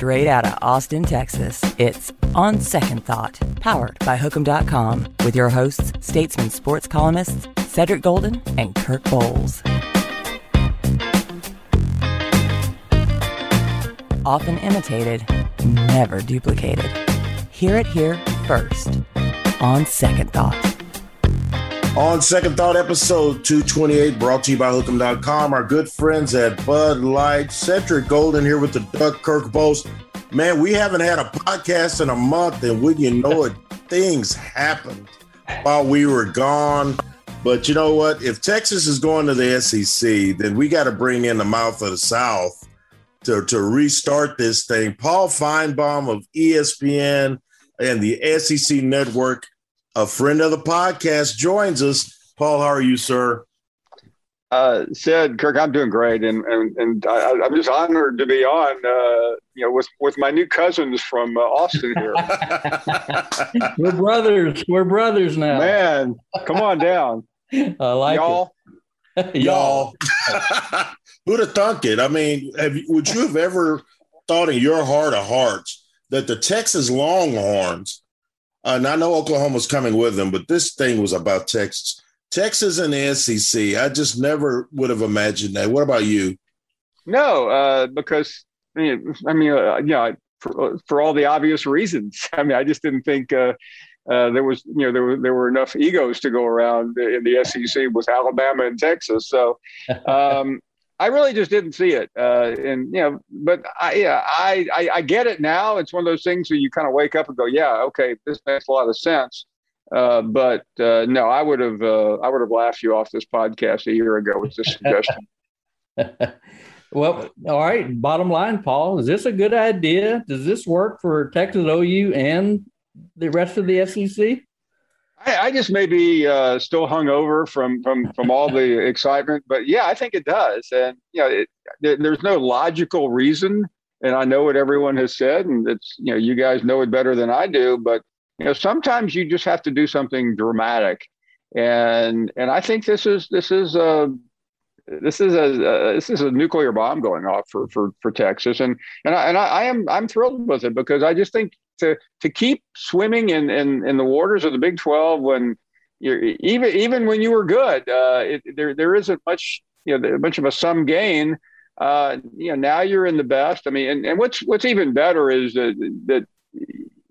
Straight out of Austin, Texas, it's On Second Thought, powered by Hook'em.com, with your hosts, statesman sports columnists Cedric Golden and Kirk Bohls. Often imitated, never duplicated. Hear it here first. On Second Thought. On Second Thought, episode 228, brought to you by Hook'em.com. Our good friends at Bud Light. Cedric Golden here with the Duck Kirk Bohls. Man, we haven't had a podcast in a month, and wouldn't you know it, things happened while we were gone. But you know what? If Texas is going to the SEC, then we got to bring in the mouth of the South to, to restart this thing. Paul Finebaum of ESPN and the SEC Network, a friend of the podcast, joins us. Paul, how are you, sir? Uh, said Kirk, I'm doing great, and and, and I, am just honored to be on. Uh, you know, with with my new cousins from uh, Austin here. We're brothers. We're brothers now. Man, come on down. I like y'all. It. y'all. Who'd have thunk it? I mean, have would you have ever thought in your heart of hearts that the Texas Longhorns, uh, and I know Oklahoma's coming with them, but this thing was about Texas. Texas and the SEC. I just never would have imagined that. What about you? No, uh, because I mean, I mean, uh, yeah, for, for all the obvious reasons. I mean, I just didn't think uh, uh, there was, you know, there were there were enough egos to go around in the SEC with Alabama and Texas. So, um, I really just didn't see it. Uh, and you know, but I, yeah, I, I, I get it now. It's one of those things where you kind of wake up and go, yeah, okay, this makes a lot of sense. Uh, but uh, no, I would have uh, I would have laughed you off this podcast a year ago with this suggestion. well, all right. Bottom line, Paul, is this a good idea? Does this work for Texas OU and the rest of the SEC? I, I just may be uh, still hungover from from from all the excitement, but yeah, I think it does. And you know, it, there's no logical reason, and I know what everyone has said, and it's you know, you guys know it better than I do, but you know, sometimes you just have to do something dramatic, and and I think this is this is a this is a uh, this is a nuclear bomb going off for for for Texas, and and I, and I, I am I'm thrilled with it because I just think to to keep swimming in in, in the waters of the Big Twelve when you're even even when you were good, uh, it, there there isn't much you know much of a sum gain. Uh, you know now you're in the best. I mean, and, and what's what's even better is that that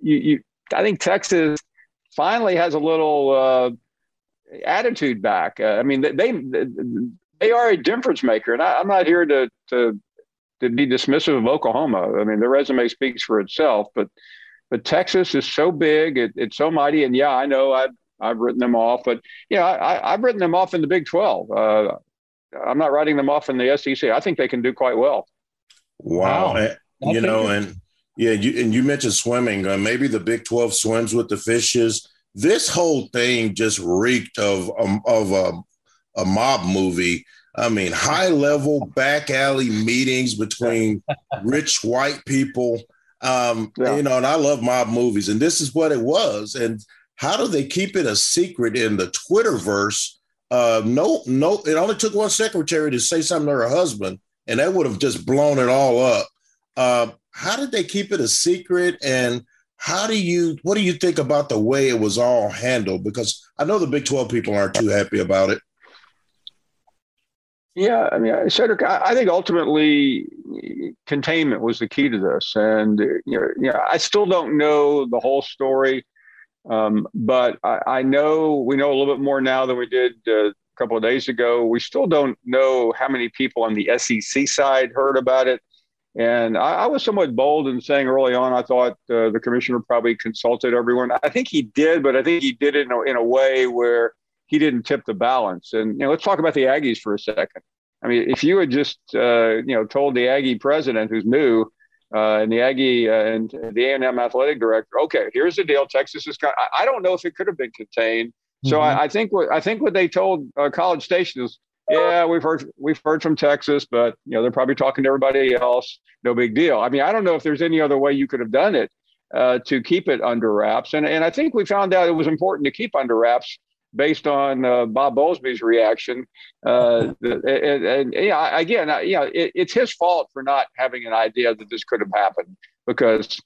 you, you I think Texas finally has a little uh, attitude back. Uh, I mean, they they are a difference maker, and I, am not here to to to be dismissive of Oklahoma. I mean, their resume speaks for itself, but but Texas is so big, it, it's so mighty, and yeah, I know I've I've written them off, but yeah, I, I've written them off in the Big Twelve. Uh, I'm not writing them off in the SEC. I think they can do quite well. Wow, wow. you know, and yeah, you, and you mentioned swimming. Uh, maybe the Big Twelve swims with the fishes. This whole thing just reeked of um, of a, a mob movie. I mean, high level back alley meetings between rich white people um, yeah. You know, and I love mob movies, and this is what it was. And how do they keep it a secret in the Twitterverse? Uh, no, no, it only took one secretary to say something to her husband, and that would have just blown it all up. Uh, how did they keep it a secret? And how do you, what do you think about the way it was all handled? Because I know the Big 12 people aren't too happy about it. Yeah, I mean, Cedric, I think ultimately containment was the key to this, and you know, you know I still don't know the whole story, um, but I, I, know we know a little bit more now than we did uh, a couple of days ago. We still don't know how many people on the SEC side heard about it, and I, I was somewhat bold in saying early on I thought uh, the commissioner probably consulted everyone. I think he did, but I think he did it in a, in a way where he didn't tip the balance. And you know, let's talk about the Aggies for a second. I mean, if you had just uh, you know told the Aggie president who's new, uh, and the Aggie uh, and the A&M athletic director. Okay, here's the deal. Texas is. I, I don't know if it could have been contained. So mm-hmm. I, I, think what I think what they told uh, College Station is, yeah, we've heard we've heard from Texas, but you know they're probably talking to everybody else. No big deal. I mean, I don't know if there's any other way you could have done it uh, to keep it under wraps, and and I think we found out it was important to keep under wraps based on uh, Bob Bowlesby's reaction. Uh, and, and, and, yeah, again, yeah, it, it's his fault for not having an idea that this could have happened because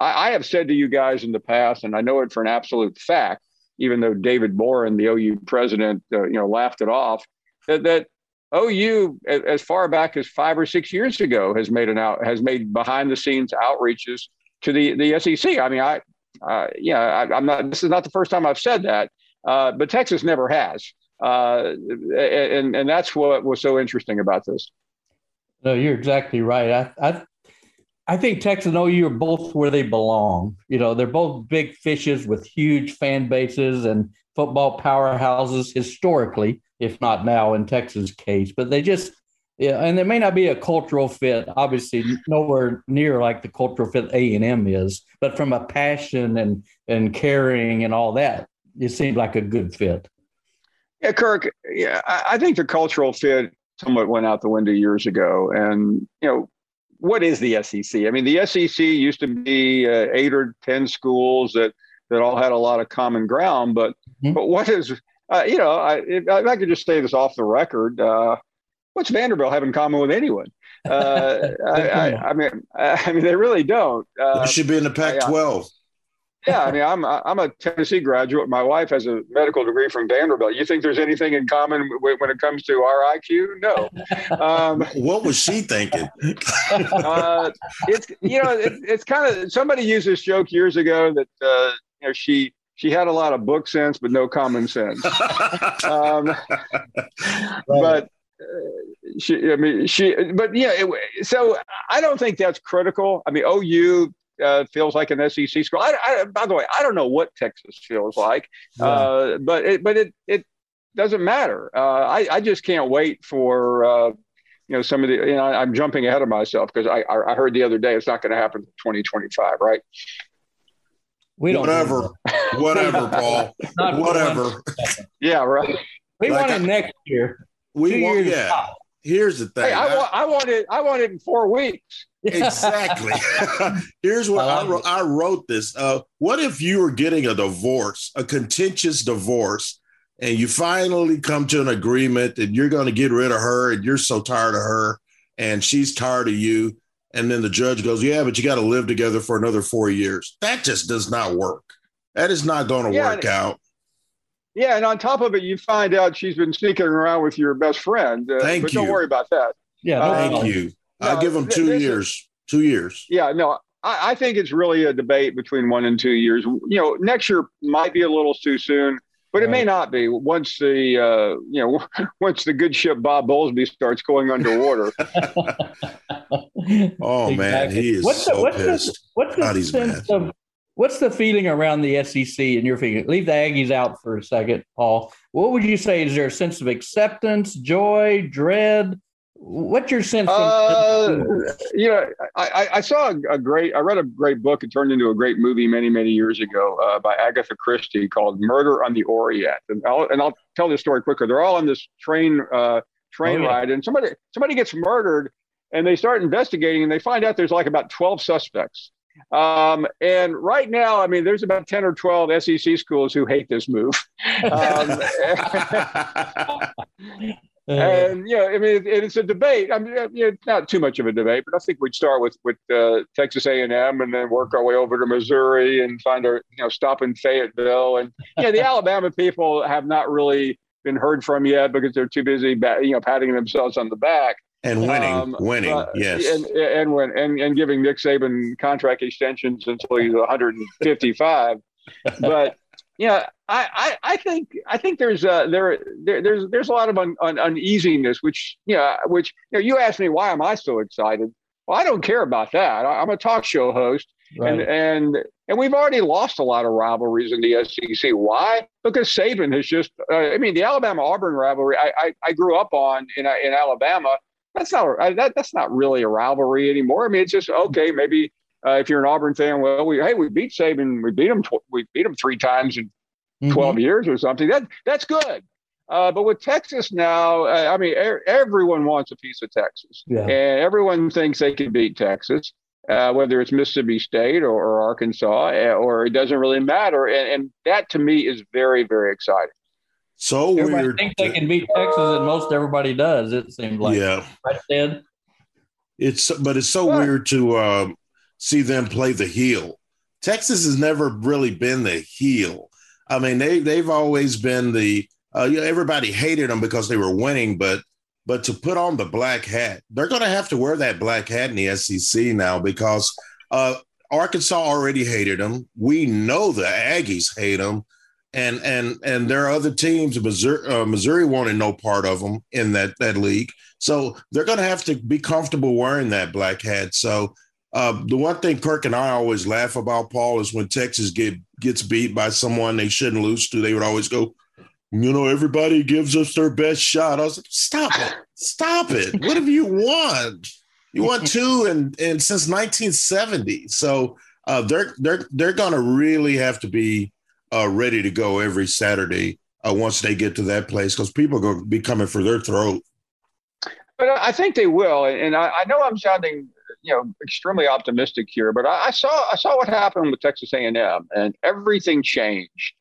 I, I, have said to you guys in the past, and I know it for an absolute fact, even though David Boren, the OU president, uh, you know, laughed it off, that, that OU, as far back as five or six years ago, has made an out has made behind the scenes outreaches to the the SEC. I mean, I, uh, yeah, I, am not. This is not the first time I've said that, uh, but Texas never has, uh, and and that's what was so interesting about this. No, you're exactly right. I, I I think Texas and OU are both where they belong. You know, they're both big fishes with huge fan bases and football powerhouses historically, if not now in Texas' case. But they just, yeah, and there may not be a cultural fit. Obviously, nowhere near like the cultural fit A and M is. But from a passion and and caring and all that, it seemed like a good fit. Yeah, Kirk. Yeah, I think the cultural fit somewhat went out the window years ago, and you know what is the SEC? I mean, the SEC used to be uh, eight or ten schools that that all had a lot of common ground, but mm-hmm. but what is uh, you know, I, if, I could just say this off the record. Uh, what's Vanderbilt have in common with anyone? Uh, I, I, I, mean, I mean, they really don't. Uh, should be in the Pac-12 yeah, I mean, I'm I'm a Tennessee graduate. My wife has a medical degree from Vanderbilt. You think there's anything in common when it comes to our IQ? No. Um, what was she thinking? uh, it's you know it, it's kind of somebody used this joke years ago that uh, you know she she had a lot of book sense but no common sense. Um, but uh, she, I mean, she, but yeah, it, so I don't think that's critical. I mean, OU uh, feels like an SEC school. I, I, by the way, I don't know what Texas feels like, yeah. uh, but it, but it it doesn't matter. Uh, I I just can't wait for uh, you know some of the. You know, I'm jumping ahead of myself because I I heard the other day it's not going to happen in 2025, right? We don't whatever, whatever, Paul, whatever. yeah, right. We like want it next year. We want, yeah. Here's the thing. Hey, I, I, want, I want it. I want it in four weeks. Exactly. Here's what I, I, wrote, I wrote this. Uh, what if you were getting a divorce, a contentious divorce, and you finally come to an agreement and you're going to get rid of her and you're so tired of her and she's tired of you. And then the judge goes, Yeah, but you got to live together for another four years. That just does not work. That is not going to yeah, work out. Yeah. And on top of it, you find out she's been sneaking around with your best friend. Uh, Thank but you. Don't worry about that. Yeah. No Thank you. I'll give them two years. Is, two years. Yeah, no, I, I, think it's really a debate between one and two years. You know, next year might be a little too soon, but it may not be once the uh, you know once the good ship Bob Bowlesby starts going underwater. oh exactly. man, he is what's so the, what's pissed. The, what's the God, sense of what's the feeling around the SEC and your feeling? Leave the Aggies out for a second, Paul. What would you say? Is there a sense of acceptance, joy, dread? What's your sense? Uh, you know, I, I saw a great, I read a great book. It turned into a great movie many, many years ago uh, by Agatha Christie called Murder on the Orient. And I'll, and I'll tell this story quicker. They're all on this train, uh, train oh, yeah. ride, and somebody, somebody gets murdered, and they start investigating, and they find out there's like about 12 suspects. Um, and right now, I mean, there's about 10 or 12 SEC schools who hate this move. Um, Uh, and yeah, I mean, it, it's a debate. I mean, you know, not too much of a debate, but I think we'd start with with uh, Texas A and M, and then work our way over to Missouri and find our, you know, stop in Fayetteville. And yeah, the Alabama people have not really been heard from yet because they're too busy, you know, patting themselves on the back and winning, um, winning, uh, yes, and and when and, and giving Nick Saban contract extensions until he's 155. but yeah, I, I, I think I think there's uh, there, there there's there's a lot of un, un, uneasiness, which you know, which you know, you asked me why am I so excited? Well, I don't care about that. I, am a talk show host, right. and and and we've already lost a lot of rivalries in the SEC. Why? Because Saban has just. Uh, I mean, the Alabama Auburn rivalry. I, I, I grew up on in in Alabama that's not that, that's not really a rivalry anymore. I mean, it's just okay. Maybe uh, if you're an Auburn fan, well, we hey, we beat Saban, we beat him, tw- we beat him three times in mm-hmm. 12 years or something. That that's good. Uh, but with Texas now, uh, I mean, er- everyone wants a piece of Texas, yeah. and everyone thinks they can beat Texas, uh, whether it's Mississippi State or, or, Arkansas, eh, or it doesn't really matter. And, and that to me is very, very exciting. So everybody weird. Think they can beat Texas, and most everybody does. It seems like. Yeah. Right, Ted? It's but it's so weird to uh, see them play the heel. Texas has never really been the heel. I mean, they they've always been the uh, you know, everybody hated them because they were winning, but but to put on the black hat, they're going to have to wear that black hat in the SEC now because uh, Arkansas already hated them. We know the Aggies hate them, and and and there are other teams. Missouri, uh, Missouri wanted no part of them in that that league, so they're going to have to be comfortable wearing that black hat. So. Uh, the one thing Kirk and I always laugh about, Paul, is when Texas get gets beat by someone they shouldn't lose to. They would always go, you know, everybody gives us their best shot. I was like, stop it, stop it. What have you won? You won two and and since 1970. So uh, they're they're they're gonna really have to be uh, ready to go every Saturday uh, once they get to that place because people are going to be coming for their throat. But I think they will, and I, I know I'm sounding you know extremely optimistic here, but I, I saw I saw what happened with Texas A&M, and everything changed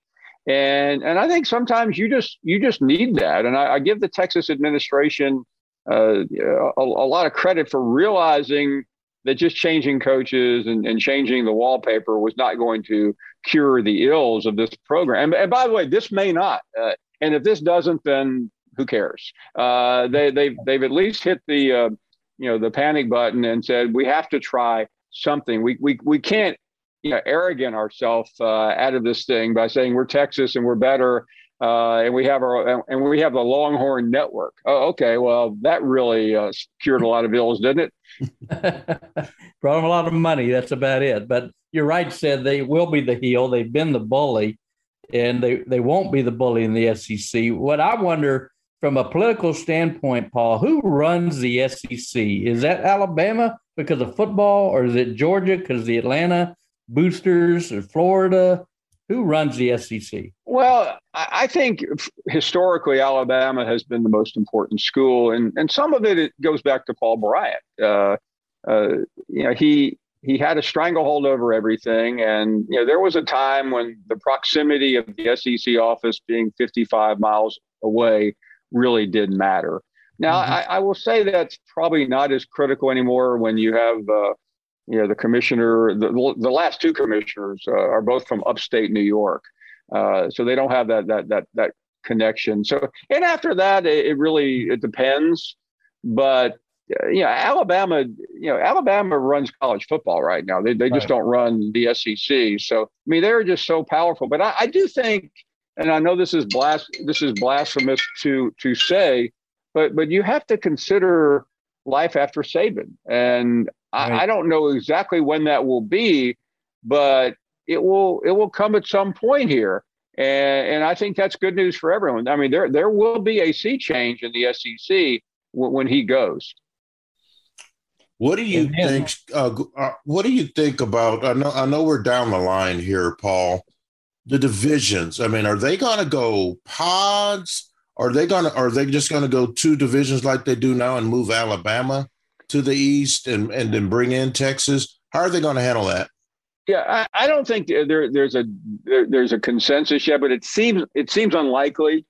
and and I think sometimes you just you just need that. And I, I give the Texas administration uh, a, a, lot of credit for realizing that just changing coaches and, and changing the wallpaper was not going to cure the ills of this program. And, and by the way, this may not. Uh, and if this doesn't, then who cares? Uh, they they've they've at least hit the uh, you know the panic button and said we have to try something. We we we can't you know arrogant ourselves uh, out of this thing by saying we're Texas and we're better uh, and we have our and we have the Longhorn Network. Oh, okay, well that really uh, cured a lot of ills, didn't it? Brought them a lot of money. That's about it. But you're right. Said they will be the heel. They've been the bully, and they they won't be the bully in the SEC. What I wonder from a political standpoint, Paul, who runs the SEC? Is that Alabama because of football, or is it Georgia because the Atlanta? boosters or Florida? Who runs the SEC? Well, I think historically Alabama has been the most important school, and and some of it, it goes back to Paul Bryant. Uh, uh, you know, he he had a stranglehold over everything, and you know there was a time when the proximity of the SEC office being 55 miles away really did matter. Now, mm-hmm. I, I, will say that's probably not as critical anymore when you have uh, you know, the commissioner, the, the last two commissioners uh, are both from upstate New York. Uh, so they don't have that, that, that, that connection. So, and after that, it, it really, it depends. But, Uh, you know, Alabama, you know, Alabama runs college football right now. They, they just don't run the SEC. So, I mean, they're just so powerful. But I, I do think, and I know this is blas- this is blasphemous to to say, but but you have to consider life after Saban. And Right. I, I don't know exactly when that will be, but it will it will come at some point here. And, and I think that's good news for everyone. I mean, there there will be a sea change in the SEC when he goes. What do you think? Uh, uh, what do you think about? I know I know we're down the line here, Paul. The divisions. I mean, are they going to go pods? Are they going to? Are they just going to go two divisions like they do now and move Alabama? to the east and, and then bring in Texas? How are they going to handle that? Yeah, I, I don't think there, there's a there, there's a consensus yet, but it seems it seems unlikely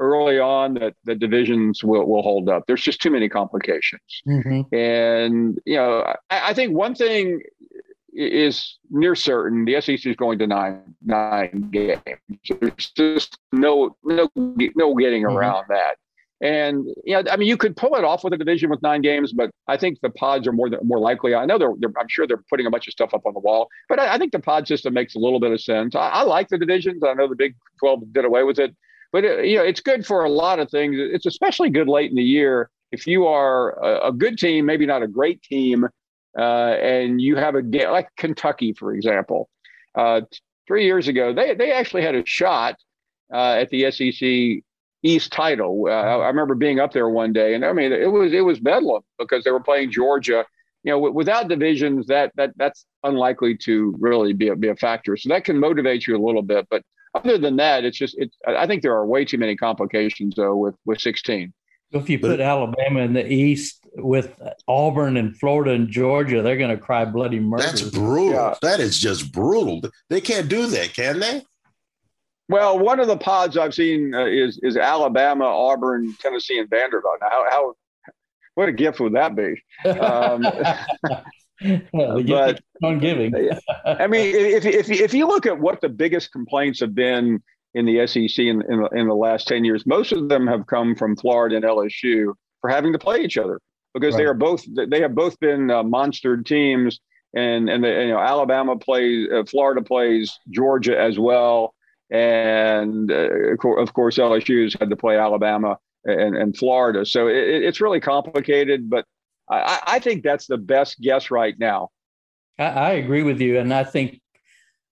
early on that the divisions will, will hold up. There's just too many complications, mm-hmm. and you know I, I, think one thing is near certain: the SEC is going to nine nine games. There's just no no no getting mm-hmm. around that. And you know, I mean, you could pull it off with a division with nine games, but I think the pods are more more likely. I know they're, they're I'm sure they're putting a bunch of stuff up on the wall, but I, I think the pod system makes a little bit of sense. I, I, like the divisions. I know the Big 12 did away with it, but it, you know, it's good for a lot of things. It's especially good late in the year if you are a, a good team, maybe not a great team, uh, and you have a game like Kentucky, for example. Uh, three years ago, they they actually had a shot uh, at the SEC East title. Uh, I remember being up there one day, and I mean, it was it was bedlam because they were playing Georgia. You know, without divisions, that that that's unlikely to really be a, be a factor. So that can motivate you a little bit. But other than that, it's just it. I think there are way too many complications though with with 16. If you put Alabama in the East with Auburn and Florida and Georgia, they're going to cry bloody murder. That's brutal. Yeah. That is just brutal. They can't do that, can they? Well, one of the pods I've seen uh, is is Alabama, Auburn, Tennessee, and Vanderbilt. Now, how, how what a gift would that be? Um, but on giving. I mean, if, if if you look at what the biggest complaints have been in the SEC in, in, in the last ten years, most of them have come from Florida and LSU for having to play each other because right. they are both they have both been uh, monster teams, and and the, you know Alabama plays, uh, Florida plays Georgia as well and uh, of course LSU's had to play Alabama and, and Florida. So it, it's really complicated, but I, I, think that's the best guess right now. I, I, agree with you, and I think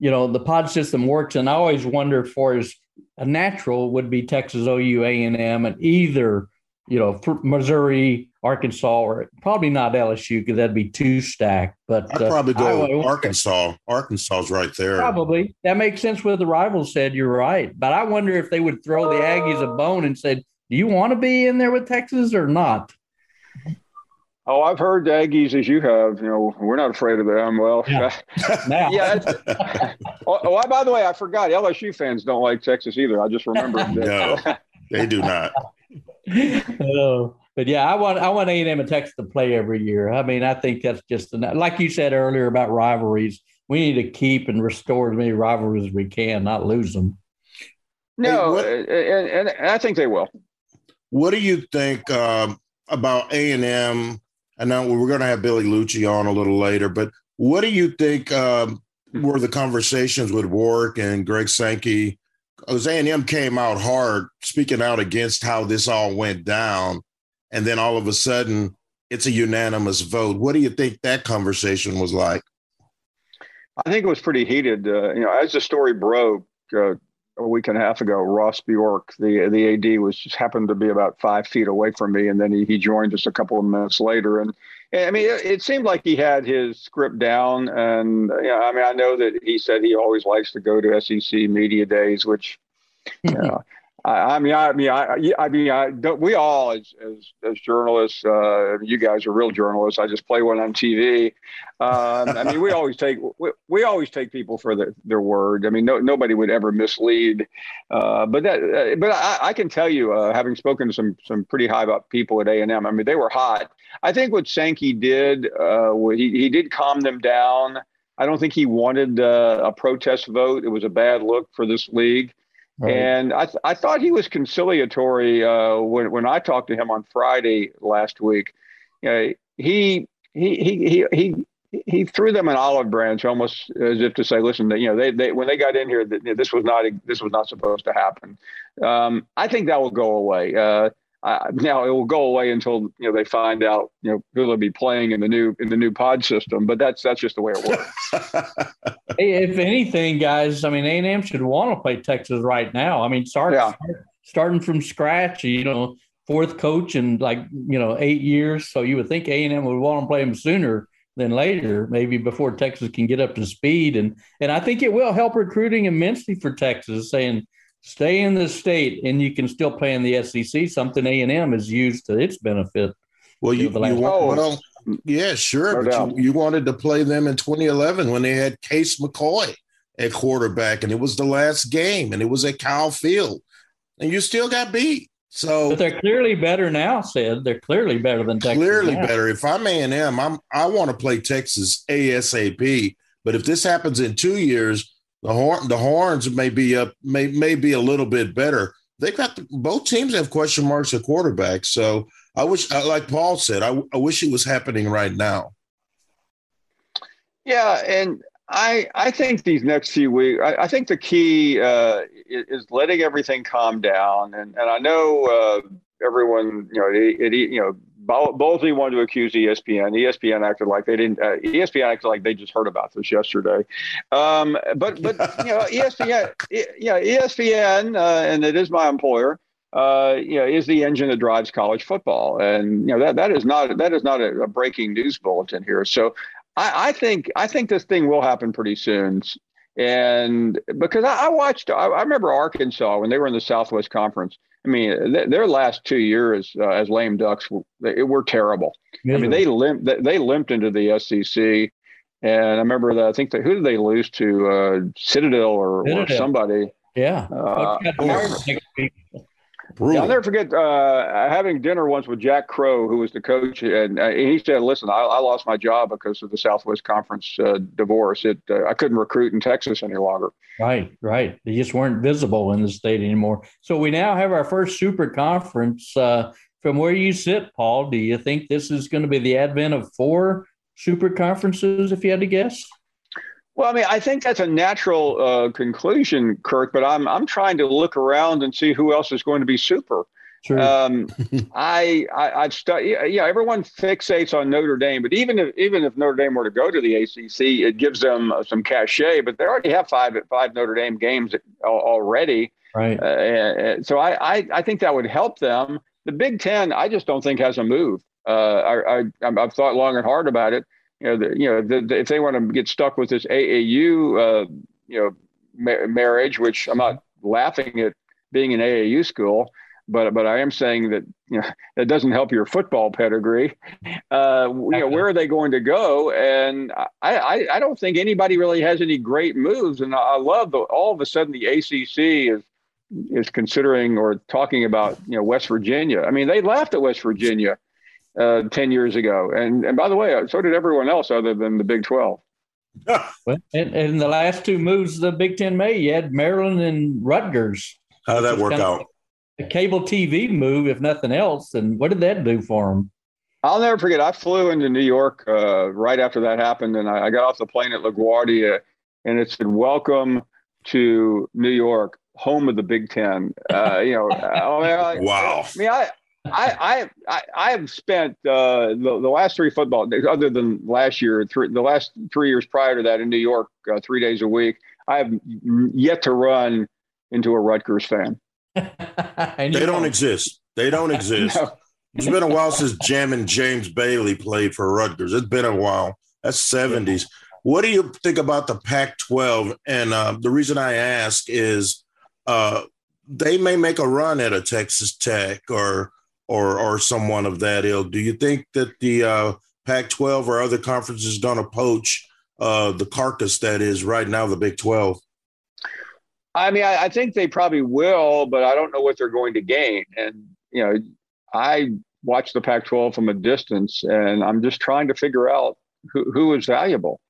you know the pod system works. And I always wonder for as a natural would be Texas OU A and M, and either you know Missouri Arkansas, or probably not LSU because that'd be too stacked. But I'd uh, probably go Iowa, Arkansas. Arkansas's right there. Probably that makes sense. What the rivals said, you're right. But I wonder if they would throw the Aggies a bone and said, "Do you want to be in there with Texas or not?" Oh, I've heard the Aggies as you have. You know, we're not afraid of them. Well, yeah. yeah oh, oh, by the way, I forgot. LSU fans don't like Texas either. I just remembered. no, they do not. oh, but yeah, I want I want A and M and Texas to play every year. I mean, I think that's just enough. like you said earlier about rivalries. We need to keep and restore as many rivalries as we can, not lose them. No, hey, and, and, I think they will. What do you think um, about A and M? I know we're going to have Billy Liucci on a little later, but what do you think um, were the conversations with Warwick and Greg Sankey? Because A and M came out hard, speaking out against how this all went down and then all of a sudden it's a unanimous vote. What do you think that conversation was like? I think it was pretty heated. Uh, you know, as the story broke uh, a week and a half ago, Ross Bjork, the the AD, was just happened to be about five feet away from me, and then he, he joined us a couple of minutes later. And, and I mean, it, it, seemed like he had his script down. And you know, I mean, I know that he said he always likes to go to SEC media days, which you know, I, I mean, I, I mean, I, I mean, I don't, we all as, as, as journalists, uh, you guys are real journalists. I just play one on TV. Um, I mean, we always take, we, we always take people for their, their word. I mean, no, nobody would ever mislead. Uh, but that, uh, but I, I, can tell you, uh, having spoken to some, some pretty high up people at A and M, I mean, they were hot. I think what Sankey did, uh, he, he did calm them down. I don't think he wanted uh, a protest vote. It was a bad look for this league. Right. And I, th- I thought he was conciliatory uh, when, when I talked to him on Friday last week. Know, he, he, he, he, he, he threw them an olive branch almost as if to say, listen, you know, they, they when they got in here, this was not this was not supposed to happen. Um, I think that will go away. Uh, uh, now it will go away until you know they find out you know who they'll be playing in the new in the new pod system. But that's that's just the way it works. hey, if anything, guys, I mean A and M should want to play Texas right now. I mean, start, yeah. start starting from scratch. You know, fourth coach in like you know eight years. So you would think A and M would want to play them sooner than later, maybe before Texas can get up to speed. And and I think it will help recruiting immensely for Texas, saying stay in the state and you can still play in the SEC, something A&M has used to its benefit. Well, you, you oh, want, well, yeah, sure. No but you, you, wanted to play them in 2011 when they had Case McCoy at quarterback, and it was the last game, and it was at Kyle Field, and you still got beat. So but they're clearly better now. Said they're clearly better than Texas. Clearly now. better. If I'm A and M, I'm I want to play Texas ASAP. But if this happens in two years, the horn, the horns may be up, may may be a little bit better. They've got both teams have question marks at quarterback. So I wish, like Paul said, I, I wish it was happening right now. Yeah, and I I think these next few weeks, I, I think the key uh, is, letting everything calm down. And and I know uh, everyone, you know, it, it, you know, Bowlesby wanted to accuse ESPN. ESPN acted like they didn't. Uh, ESPN acted like they just heard about this yesterday. Um, but but you know ESPN, yeah ESPN, uh, and it is my employer. uh, you know, is the engine that drives college football. And you know that that is not that is not a, a breaking news bulletin here. So I, I, think I think this thing will happen pretty soon. And because I, I watched, I, I, remember Arkansas when they were in the Southwest Conference. I mean, th- their last two years uh, as lame ducks they, were terrible. I mean, they limped they limped into the SEC. And I remember that I think who did they lose to? Uh, Citadel or, Citadel. or somebody. Yeah. Uh, Yeah, I'll never forget uh, having dinner once with Jack Crowe, who was the coach, and uh, he said, "Listen, I, I, lost my job because of the Southwest Conference uh, divorce. It uh, I couldn't recruit in Texas any longer." Right, right. They just weren't visible in the state anymore. So we now have our first super conference. Uh, from where you sit, Paul, do you think this is going to be the advent of four super conferences? If you had to guess. Well, I mean, I think that's a natural uh, conclusion, Kirk. But I'm I'm trying to look around and see who else is going to be super. Sure. Um, I, I have studied. Yeah, everyone fixates on Notre Dame, but even if even if Notre Dame were to go to the ACC, it gives them uh, some cachet. But they already have five five Notre Dame games already. Right. Uh, so I, I I think that would help them. The Big Ten, I just don't think has a move. Uh, I, I I've thought long and hard about it you know, the, you know, the, the, if they want to get stuck with this AAU, uh, you know, ma- marriage, which I'm not laughing at being an AAU school, but but I am saying that you know that doesn't help your football pedigree. Uh, you know, where are they going to go? And I, I, I don't think anybody really has any great moves. And I love the all of a sudden the ACC is is considering or talking about you know West Virginia. I mean, they laughed at West Virginia uh, 10 years ago. And, and by the way, so did everyone else other than the Big 12. well, and, and the last two moves the Big Ten made, you had Maryland and Rutgers. How did that work out? A cable TV move, if nothing else. And what did that do for them? I'll never forget. I flew into New York uh, right after that happened, and I, I, got off the plane at LaGuardia, and it said, "Welcome to New York, home of the Big Ten. Uh, you know, I, I, wow. I mean, I, I, I I have spent uh, the, the last three football days, other than last year, three, the last three years prior to that in New York, uh, three days a week. I have yet to run into a Rutgers fan. they don't exist. They don't exist. no. It's been a while since Jam and James Bailey played for Rutgers. It's been a while. That's 70s. What do you think about the Pac 12? And uh, the reason I ask is uh, they may make a run at a Texas Tech or or or someone of that ilk. Do you think that the uh, Pac-12 or other conferences is going to poach uh, the carcass that is right now the Big 12? I mean, I, I, think they probably will, but I don't know what they're going to gain. And you know, I watch the Pac-12 from a distance, and I'm just trying to figure out who, who is valuable.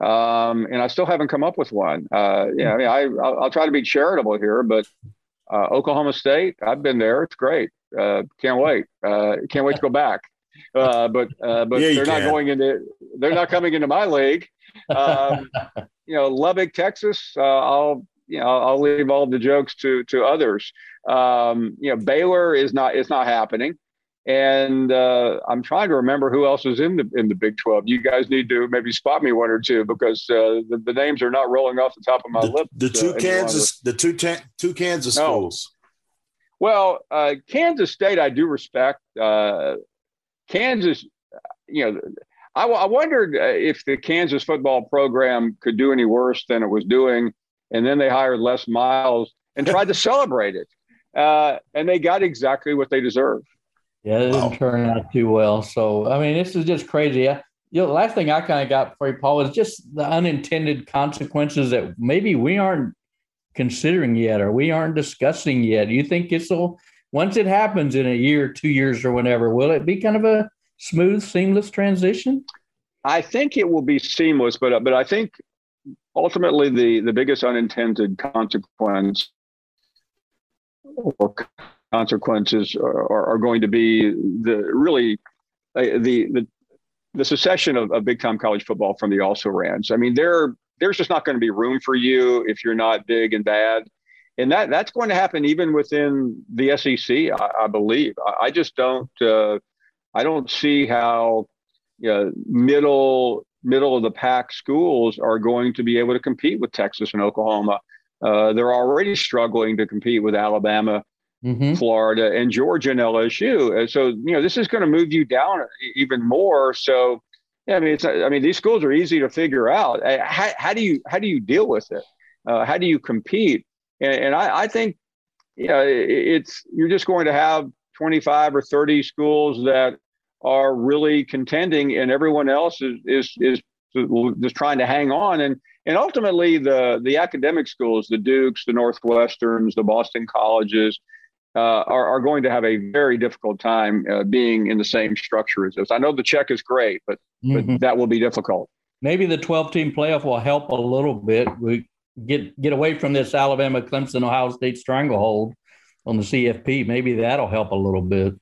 Um, and I still haven't come up with one. Uh, yeah, I mean, I I'll, I'll, try to be charitable here, but uh, Oklahoma State, I've been there. It's great. Uh, can't wait. Uh, can't wait to go back. Uh, but uh, but yeah, they're not going into. They're not coming into my league. Um, you know, Lubbock, Texas. Uh, I'll you know I'll leave all the jokes to to others. Um, you know, Baylor is not. It's not happening. And uh, I'm trying to remember who else is in the in the Big 12. You guys need to maybe spot me one or two because uh, the, the, names are not rolling off the top of my the, lips. The two uh, Kansas, the two ta- two Kansas no. schools. Well, uh, Kansas State, I do respect. Uh, Kansas, you know, I, I wondered uh, if the Kansas football program could do any worse than it was doing, and then they hired Les Miles and tried to celebrate it, and they got exactly what they deserved. Yeah, it didn't wow. turn out too well. So, I mean, this is just crazy. I, you know, the last thing I kind of got for you, Paul, is just the unintended consequences that maybe we aren't considering yet or we aren't discussing yet. You think it's will once it happens in a year, two years, or whatever, will it be kind of a smooth, seamless transition? I think it will be seamless, but but I think ultimately the the biggest unintended consequence or consequences are, are going to be the really uh, the the the secession of, of big time college football from the also rans. I mean, there there's just not going to be room for you if you're not big and bad, and that that's going to happen even within the SEC. I, I believe. I, I, just don't. Uh, I don't see how you know, middle middle of the pack schools are going to be able to compete with Texas and Oklahoma. Uh, they're already struggling to compete with Alabama mm-hmm. Florida, and Georgia and LSU. And so, you know, this is going to move you down even more. So, yeah, I mean, it's, I mean, these schools are easy to figure out. How, how do you, how do you deal with it? Uh, how do you compete? And, and I, I, think, you know, it's, you're just going to have 25 or 30 schools that are really contending and everyone else is, is, is just trying to hang on. And, and ultimately the, the academic schools, the Dukes, the Northwesterns, the Boston colleges, uh, are, are, going to have a very difficult time uh, being in the same structure as this. I know the check is great, but, mm-hmm. but that will be difficult. Maybe the 12 team playoff will help a little bit. We get get away from this Alabama, Clemson, Ohio State stranglehold on the CFP. Maybe that'll help a little bit.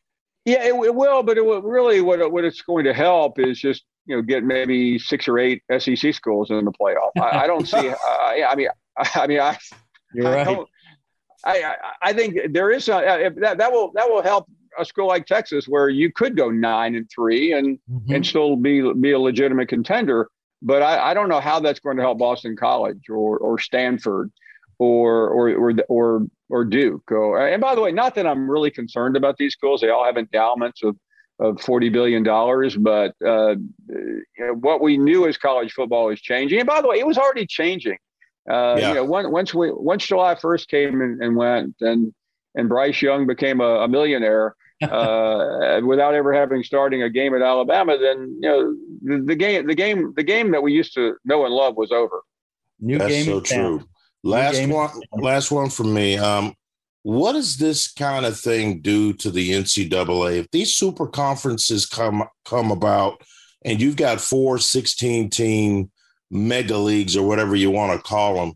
Yeah, it, it will, but it will, really what what it's going to help is just you know get maybe six or eight SEC schools in the playoff. I, I don't see. Uh, I mean, I, I mean, I. You're I right. I, I think there is a, that that will that will help a school like Texas where you could go nine and three and mm-hmm. and still be be a legitimate contender. But I, I don't know how that's going to help Boston College or or Stanford or or or or, or Duke. Or, and by the way, not that I'm really concerned about these schools; they all have endowments of of forty billion dollars. But uh, you know, what we knew as college football is changing. And by the way, it was already changing. Uh, yeah. You know, once, once we once July first came and, and, went, and and Bryce Young became a, a millionaire uh, without ever having starting a game at Alabama, then you know the, the, game the game the game that we used to know and love was over. New That's game so true. Last one, last one from me. Um, what does this kind of thing do to the NCAA if these super conferences come come about and you've got four 16 team mega leagues or whatever you want to call them,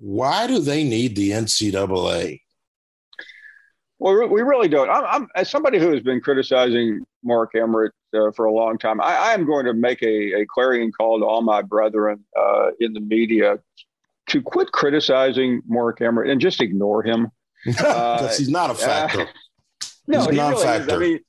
why do they need the NCAA? Well, we really don't. I'm, I'm as somebody who has been criticizing Mark Emmert uh, for a long time. I, I, am going to make a, a clarion call to all my brethren uh, in the media to quit criticizing Mark Emmert and just ignore him because uh, he's not a factor. no, he's he not really a factor. I mean,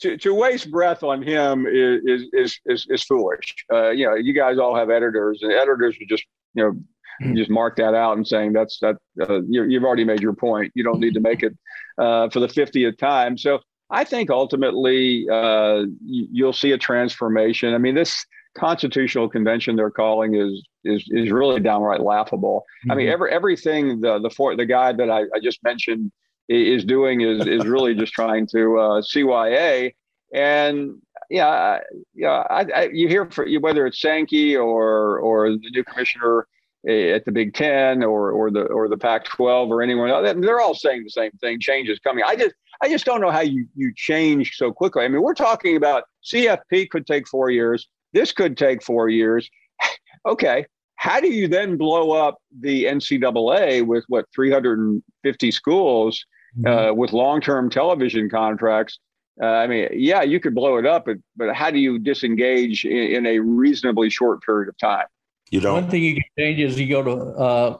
to, to waste breath on him is is is, is foolish. Uh, you know, you guys all have editors, and editors are just you know mm-hmm. just mark that out and saying that's that uh, you, have already made your point. You don't need to make it uh, for the fiftieth time. So I think ultimately uh, you, will see a transformation. I mean, this constitutional convention they're calling is is is really downright laughable. Mm-hmm. I mean, mm-hmm. every everything the the for, the guy that I, I just mentioned is doing is is really just trying to uh, CYA. And yeah, yeah, I, I, you hear for whether it's Sankey or or the new commissioner eh, at the Big Ten or or the or the Pac-12 or anyone else, they're all saying the same thing. Change is coming. I just I just don't know how you you change so quickly. I mean, we're talking about CFP could take four years. This could take four years. okay, how do you then blow up the NCAA with what 350 schools mm-hmm. uh, with long-term television contracts. Uh, I mean, yeah, you could blow it up, but, but how do you disengage in, in, a reasonably short period of time? You don't. One thing you can change is you go to uh,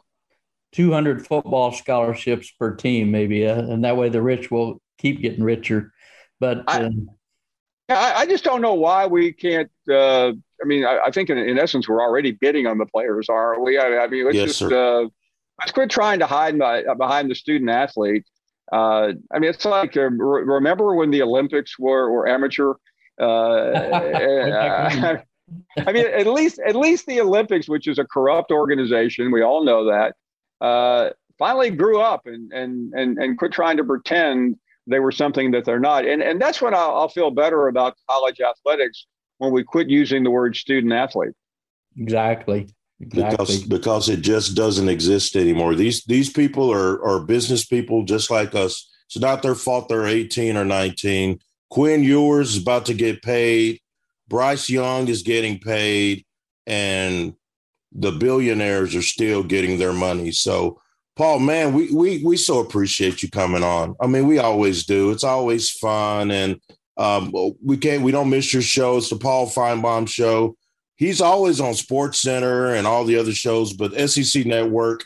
200 football scholarships per team, maybe, uh, and that way the rich will keep getting richer. But I, uh, I just don't know why we can't. Uh, I mean, I, I think in, in, essence we're already bidding on the players, aren't we? I, I mean, let's yes, just let's quit trying to hide my, behind the student athlete uh, I mean, it's like uh, re- remember when the Olympics were were amateur. Uh, I mean, at least at least the Olympics, which is a corrupt organization, we all know that, uh, finally grew up and and and and quit trying to pretend they were something that they're not. And and that's when I'll, I'll feel better about college athletics when we quit using the word student athlete. Exactly. Exactly. Because because it just doesn't exist anymore. These these people are are business people just like us. It's not their fault they're 18 or 19. Quinn Ewers is about to get paid. Bryce Young is getting paid, and the billionaires are still getting their money. So, Paul, man, we we we so appreciate you coming on. I mean, we always do. It's always fun, and um, we can't we don't miss your show. It's the Paul Finebaum show he's always on Sports Center and all the other shows, but SEC Network.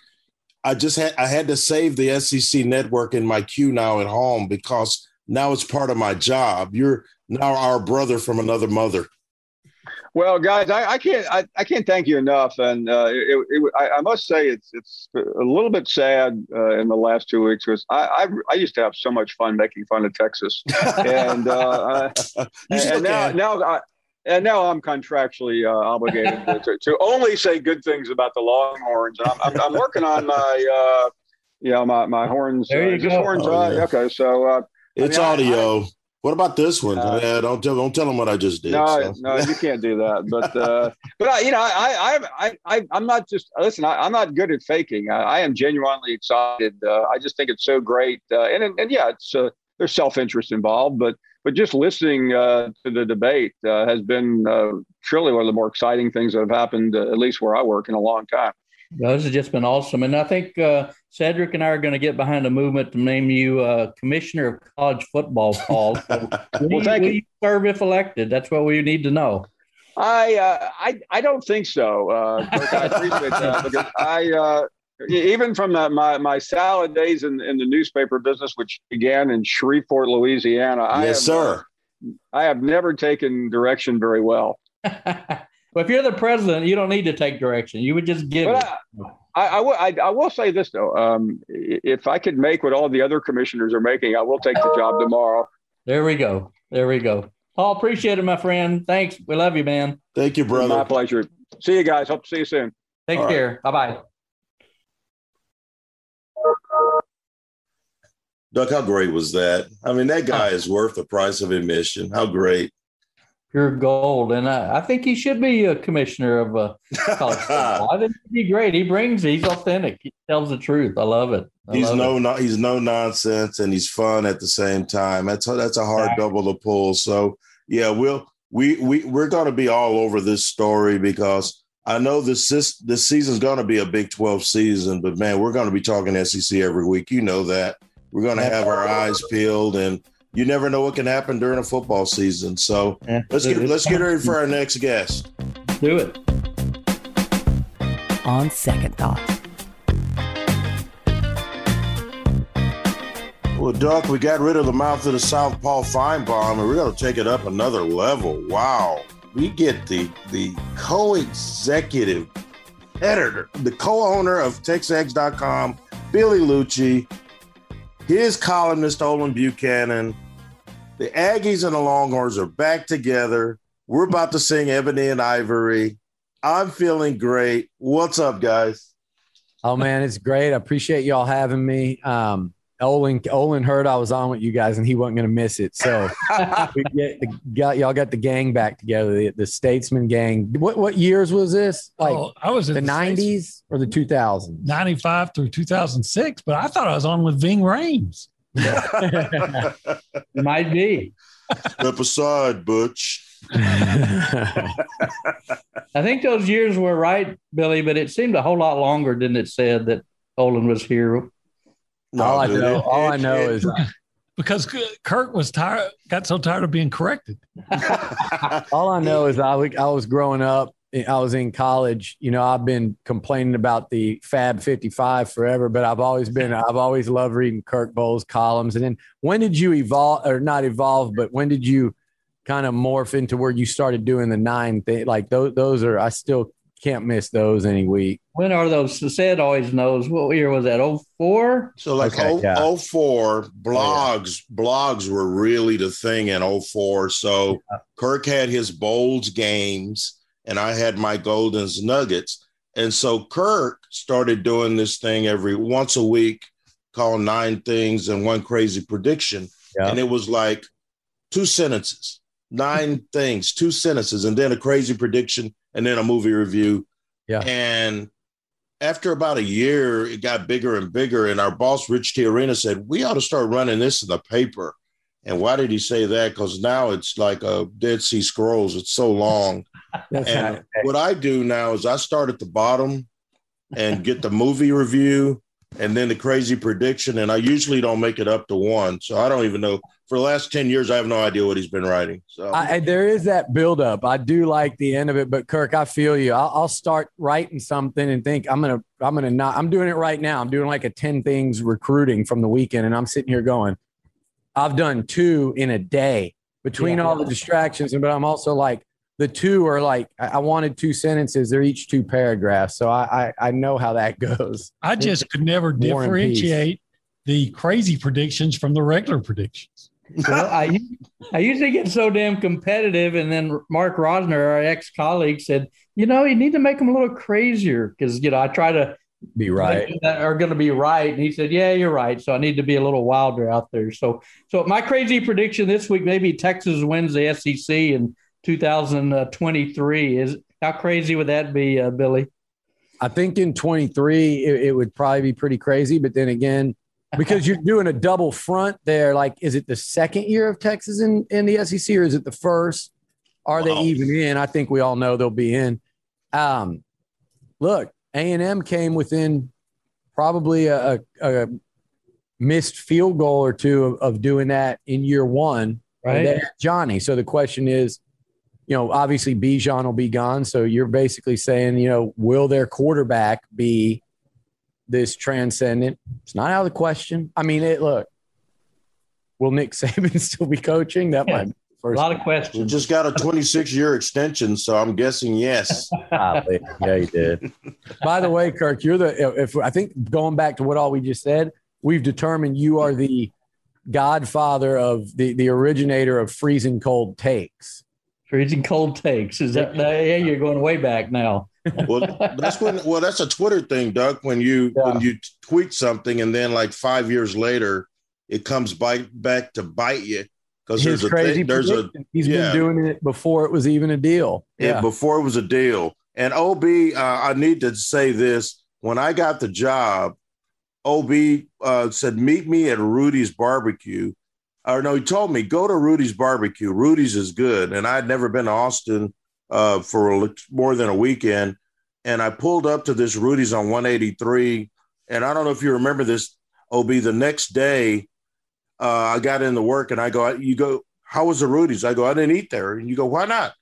I just had I had to save the SEC Network in my queue now at home because now it's part of my job. You're now our brother from another mother. Well, guys, I, I can't I, I, can't thank you enough, and uh, it, it, I, I, must say it's it's a little bit sad uh, in the last two weeks because I, I, I used to have so much fun making fun of Texas, and uh, and now now I, and now I'm contractually uh, obligated to, to, only say good things about the Longhorns. I'm, I'm, I'm working on my uh, you know my my horns. There you go. Horns, oh, yeah. Okay, so it's I mean, audio. What about this one? Uh, yeah, don't tell don't tell them what I just did. No, so. no, you can't do that. But uh, but I, you know, I I I I'm not just listen. I, am not good at faking. I, I am genuinely excited. Uh, I just think it's so great. Uh, and and yeah, it's uh, there's self interest involved, but but just listening uh, to the debate has been truly one of the more exciting things that have happened, at least where I work, in a long time. this has just been awesome, and I think Cedric and I are going to get behind a movement to name you uh, commissioner of college football calls. So well, thank you. serve if elected? That's what we need to know. I uh, I I don't think so. Uh, I appreciate that I uh, even from the, my my salad days in, in the newspaper business, which began in Shreveport, Louisiana. Yes, I have, sir. I have never taken direction very well. well, if you're the president, you don't need to take direction. You would just give. But it. I, I, will, I, I, will say this though. Um, if I could make what all the other commissioners are making, I will take the job tomorrow. There we go. There we go. Paul, appreciate it, my friend. Thanks. We love you, man. Thank you, brother. My pleasure. See you guys. Hope to see you soon. Take all care. Right. Bye bye. Duck, how great was that? I mean, that guy is worth the price of admission. How great pure gold. And I, I think he should be a commissioner of uh, college football. I think he'd be great. He brings, he's authentic. He tells the truth. I love it. I he's love no, it. no, he's no nonsense, and he's fun at the same time. That's a, that's a hard double to pull. So yeah, we'll we we we're going to be all over this story because I know this this, this season's going to be a Big Twelve season, but man, we're going to be talking SEC every week. You know that. We're going to have our eyes peeled and you never know what can happen during a football season. So yeah, let's get let's get ready for our next guest. Do it. On second thought. Well, Duck, we got rid of the mouth of the South Paul Finebaum, and we're going to take it up another level. Wow. We get the the co-executive editor, the co-owner of TexAgs.com, Billy Liucci, his columnist Olin Buchanan, the Aggies and the Longhorns are back together. We're about to sing Ebony and Ivory. I'm feeling great. What's up, guys? Oh man, it's great. I appreciate y'all having me. Um, Olin Olin heard I was on with you guys, and he wasn't going to miss it. So we get the, got y'all got the gang back together, the, the Statesman gang. What what years was this? Like oh, I was in the nineties or the two thousands? Ninety five through two thousand six, but I thought I was on with Ving Rhames. Might be. Step aside, Butch. I think those years were right, Billy, but it seemed a whole lot longer, didn't it? Said that Olin was here. No, all I know, all I know is uh, because Kirk was tired, got so tired of being corrected. all I know is I, I was growing up eh, I was in college, you know, I've been complaining about the Fab 55 forever, but I've always been, I've always loved reading Kirk Bohls columns. And then when did you evolve or not evolve, but when did you kind of morph into where you started doing the nine thing? Like those, those are, I still can't miss those any week. When are those? Said always knows. What year was that? Oh four. So like okay, 0, yeah. 04 blogs, yeah. blogs were really the thing in 04. So yeah. Kirk had his Bowls games and I had my Goldens Nuggets. And so Kirk started doing this thing every once a week called Nine Things and One Crazy Prediction. Yeah. And it was like two sentences, nine things, two sentences, and then a crazy prediction, and then a movie review. Yeah. And after about a year, it got bigger and bigger. And our boss, Rich Tiarena, said, We ought to start running this in the paper. And why did he say that? Because now it's like a Dead Sea Scrolls. It's so long. and what I do now is I start at the bottom and get the movie review and then the crazy prediction. And I usually don't make it up to one. So I don't even know. For the last 10 years, I have no idea what he's been writing. So I, there is that buildup. I do like the end of it, but Kirk, I feel you. I'll, I'll start writing something and think I'm going to, I'm going to not, I'm doing it right now. I'm doing like a 10 things recruiting from the weekend. And I'm sitting here going, I've done two in a day between yeah. all the distractions. And but I'm also like, the two are like I wanted two sentences. They're each two paragraphs, so I I, I know how that goes. I just could never differentiate the crazy predictions from the regular predictions. well, I I usually get so damn competitive, and then Mark Rosner, our ex colleague, said, you know, you need to make them a little crazier because you know I try to be right that are going to be right, and he said, yeah, you're right. So I need to be a little wilder out there. So so my crazy prediction this week, maybe Texas wins the SEC in 2023. Is how crazy would that be, uh, Billy? I think in 23 it, it would probably be pretty crazy, but then again because you're doing a double front there. Like, is it the second year of Texas in, in the SEC or is it the first? Are wow. they even in? I think we all know they'll be in. Um, look, A and M came within probably a, a, a, missed field goal or two of, of doing that in year one. Right, Johnny. So the question is, you know, obviously Bijan will be gone. So you're basically saying, you know, will their quarterback be this transcendent. It's not out of the question. I mean, it look, will Nick Saban still be coaching? That yeah. might be a lot of questions. We just got a 26 year extension, so I'm guessing yes. yeah, he did. By the way, Kirk, you're the if I think going back to what all we just said, we've determined you are the godfather of the the originator of freezing cold takes. Freezing cold takes. Is that yeah, you're going way back now well, that's when. Well, that's a Twitter thing, Doug. When you yeah. when you tweet something and then like five years later, it comes bite back to bite you because there's a crazy thing, there's a he's yeah. been doing it before it was even a deal. Yeah, yeah before it was a deal. And Ob, uh, I need to say this: when I got the job, Ob uh, said, "Meet me at Rudy's Barbecue." Or no, he told me, "Go to Rudy's Barbecue. Rudy's is good." And I'd never been to Austin uh, for more than a weekend. And I pulled up to this Rudy's on 183. And I don't know if you remember this, OB. The next day, uh, I got into work and I go, You go, how was the Rudy's? I go, I didn't eat there. And you go, Why not?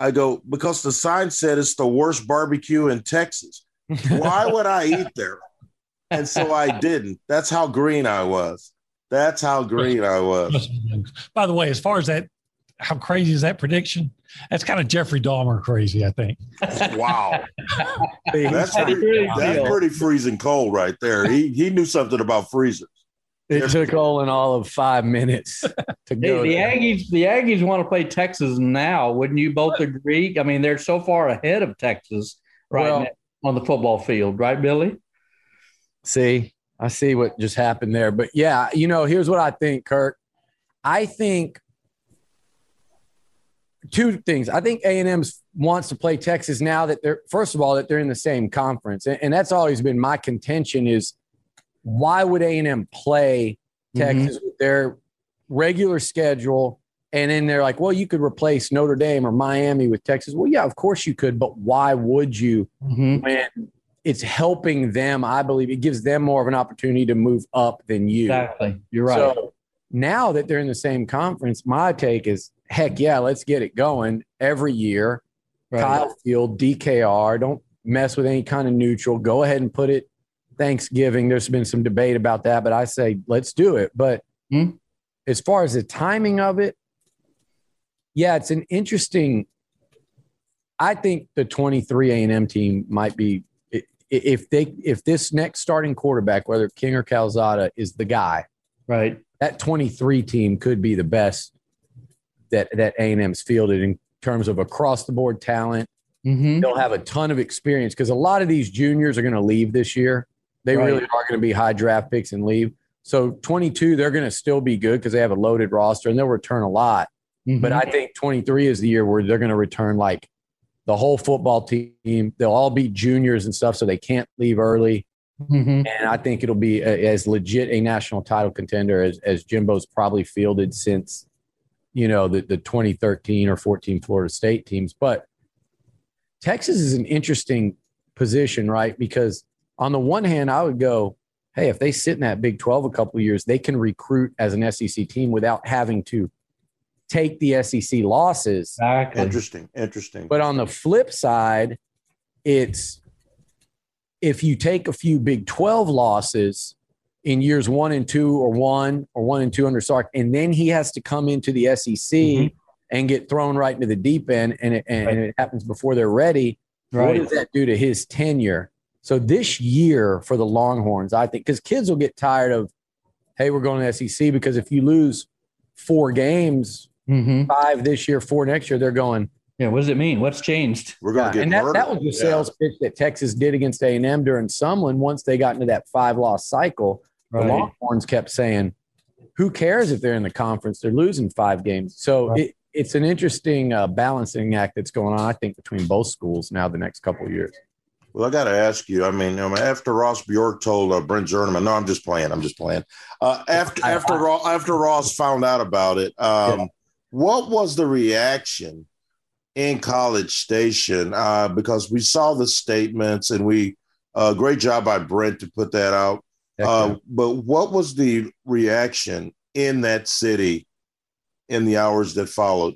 I go, Because the sign said it's the worst barbecue in Texas. Why would I eat there? And so I didn't. That's how green I was. That's how green I was. By the way, as far as that how crazy is that prediction? That's kind of Jeffrey Dahmer crazy, I think. Wow, that's pretty, that's pretty freezing cold right there. He he knew something about freezers. It took all in all of five minutes to go. the Aggies, the Aggies want to play Texas now. Wouldn't you both agree? I mean, they're so far ahead of Texas right well, now on the football field, right, Billy? See, I see what just happened there. But yeah, you know, here's what I think, Kirk. I think two things. I think A and M wants to play Texas now that they're first of all that they're in the same conference, and, and that's always been my contention is why would A and M play mm-hmm. Texas mm-hmm. with their regular schedule? And then they're like, well, you could replace Notre Dame or Miami with Texas. Well, yeah, of course you could, but why would you mm-hmm. when it's helping them? I believe it gives them more of an opportunity to move up than you. Exactly. You're right. So now that they're in the same conference, my take is heck yeah, let's get it going every year. Right. Kyle Field, DKR, don't mess with any kind of neutral. Go ahead and put it Thanksgiving. There's been some debate about that, but I say let's do it. But hmm? as far as the timing of it, yeah, it's an interesting. I think the 23 A&M team might be if they if this next starting quarterback, whether King or Calzada, is the guy, right? That 23 team could be the best that that A and M's fielded in terms of across the board talent. Mm-hmm. They'll have a ton of experience because a lot of these juniors are going to leave this year. They right. really are going to be high draft picks and leave. So 22, they're going to still be good because they have a loaded roster and they'll return a lot. Mm-hmm. But I think 23 is the year where they're going to return like the whole football team. They'll all be juniors and stuff, so they can't leave early. Mm-hmm. And I think it'll be a, as legit a national title contender as, as Jimbo's probably fielded since you know, the, the 2013 or 14 Florida State teams. But Texas is an interesting position, right? Because on the one hand, I would go, hey, if they sit in that Big 12 a couple of years, they can recruit as an SEC team without having to take the SEC losses. Exactly. Interesting. Interesting. But on the flip side, it's if you take a few Big 12 losses in years one and two or one or one and two under Sark, and then he has to come into the SEC. Mm-hmm. and get thrown right into the deep end and it, and, right. it happens before they're ready, right. what does that do to his tenure? So this year for the Longhorns, I think, because kids will get tired of, hey, we're going to SEC because if you lose four games, mm-hmm. five this year, four next year, they're going. Yeah, what does it mean? What's changed? We're going to yeah, get and that, that was the sales yeah. pitch that Texas did against A and M during Sumlin. Once they got into that five loss cycle, right. the Longhorns kept saying, "Who cares if they're in the conference? They're losing five games." So right. it, it's an interesting uh, balancing act that's going on, I think, between both schools now the next couple of years. Well, I got to ask you. I mean, after Ross Bjork told uh, Brent Zwerneman, no, I'm just playing. I'm just playing. Uh, after after after Ross found out about it, um, yeah. What was the reaction in College Station? Uh, because we saw the statements, and we uh, great job by Brent to put that out. Uh, but what was the reaction in that city in the hours that followed?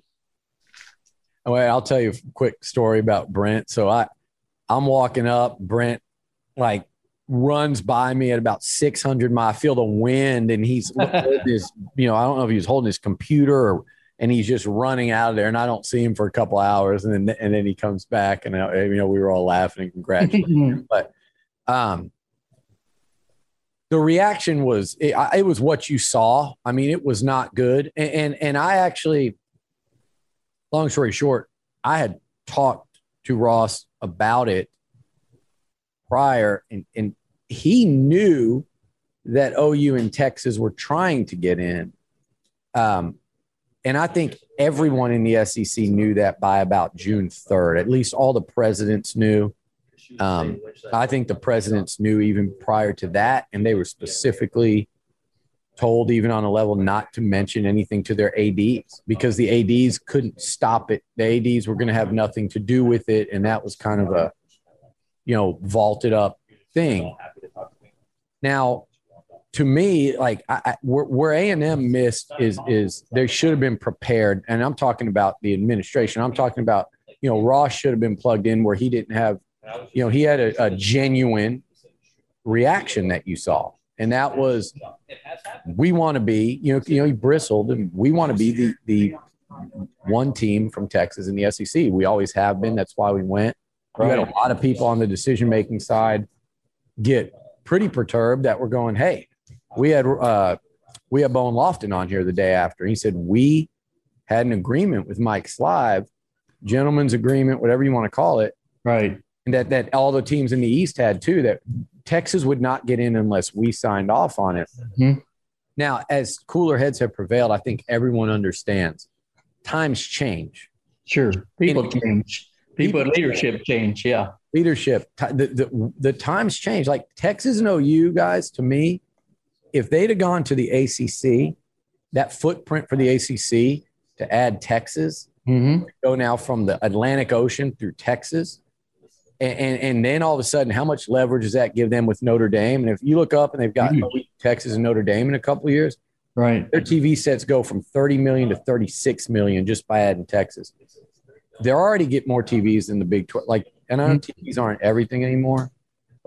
Well, I'll tell you a quick story about Brent. So I, I'm walking up, Brent like runs by me at about 600 miles. I feel the wind, and he's his, you know, I don't know if he was holding his computer or, and he's just running out of there, and I don't see him for a couple hours, and then and then he comes back, and I, you know, we were all laughing and congratulating him, but um, the reaction was it, it, was what you saw. I mean, it was not good. And, and, and I actually, long story short, I had talked to Ross about it prior, and, and he knew that OU and Texas were trying to get in. Um, and I think everyone in the SEC knew that by about June 3rd. At least all the presidents knew. Um, I think the presidents knew even prior to that, and they were specifically told, even on a level, not to mention anything to their ADs because the ADs couldn't stop it. The ADs were going to have nothing to do with it, and that was kind of a, you know, vaulted up thing. Now, to me, like I, I, where A and M missed is is they should have been prepared, and I'm talking about the administration. I'm talking about you know Ross should have been plugged in where he didn't have you know, he had a, a genuine reaction that you saw. And that was, we want to be, you know, you know, he bristled and we want to be the, the one team from Texas in the SEC. We always have been. That's why we went. We had a lot of people on the decision making side get pretty perturbed that we're going, hey, we had uh, we had Bowen Loftin on here the day after. He said we had an agreement with Mike Slive, gentleman's agreement, whatever you want to call it, right? and that that all the teams in the East had too. That Texas would not get in unless we signed off on it. Mm-hmm. Now, as cooler heads have prevailed, I think everyone understands times change. Sure, people and, change. People, people leadership change. Yeah, leadership. The, the the times change. Like Texas and OU guys, to me, if they'd have gone to the ACC, that footprint for the ACC to add Texas, mm-hmm. go now from the Atlantic Ocean through Texas and, and, and then all of a sudden, how much leverage does that give them with Notre Dame? And if you look up and they've got mm-hmm. Texas and Notre Dame in a couple of years, right? Their TV sets go from 30 million to 36 million just by adding Texas. They're already get more TVs than the Big 12. Like, and I know mm-hmm. TVs aren't everything anymore.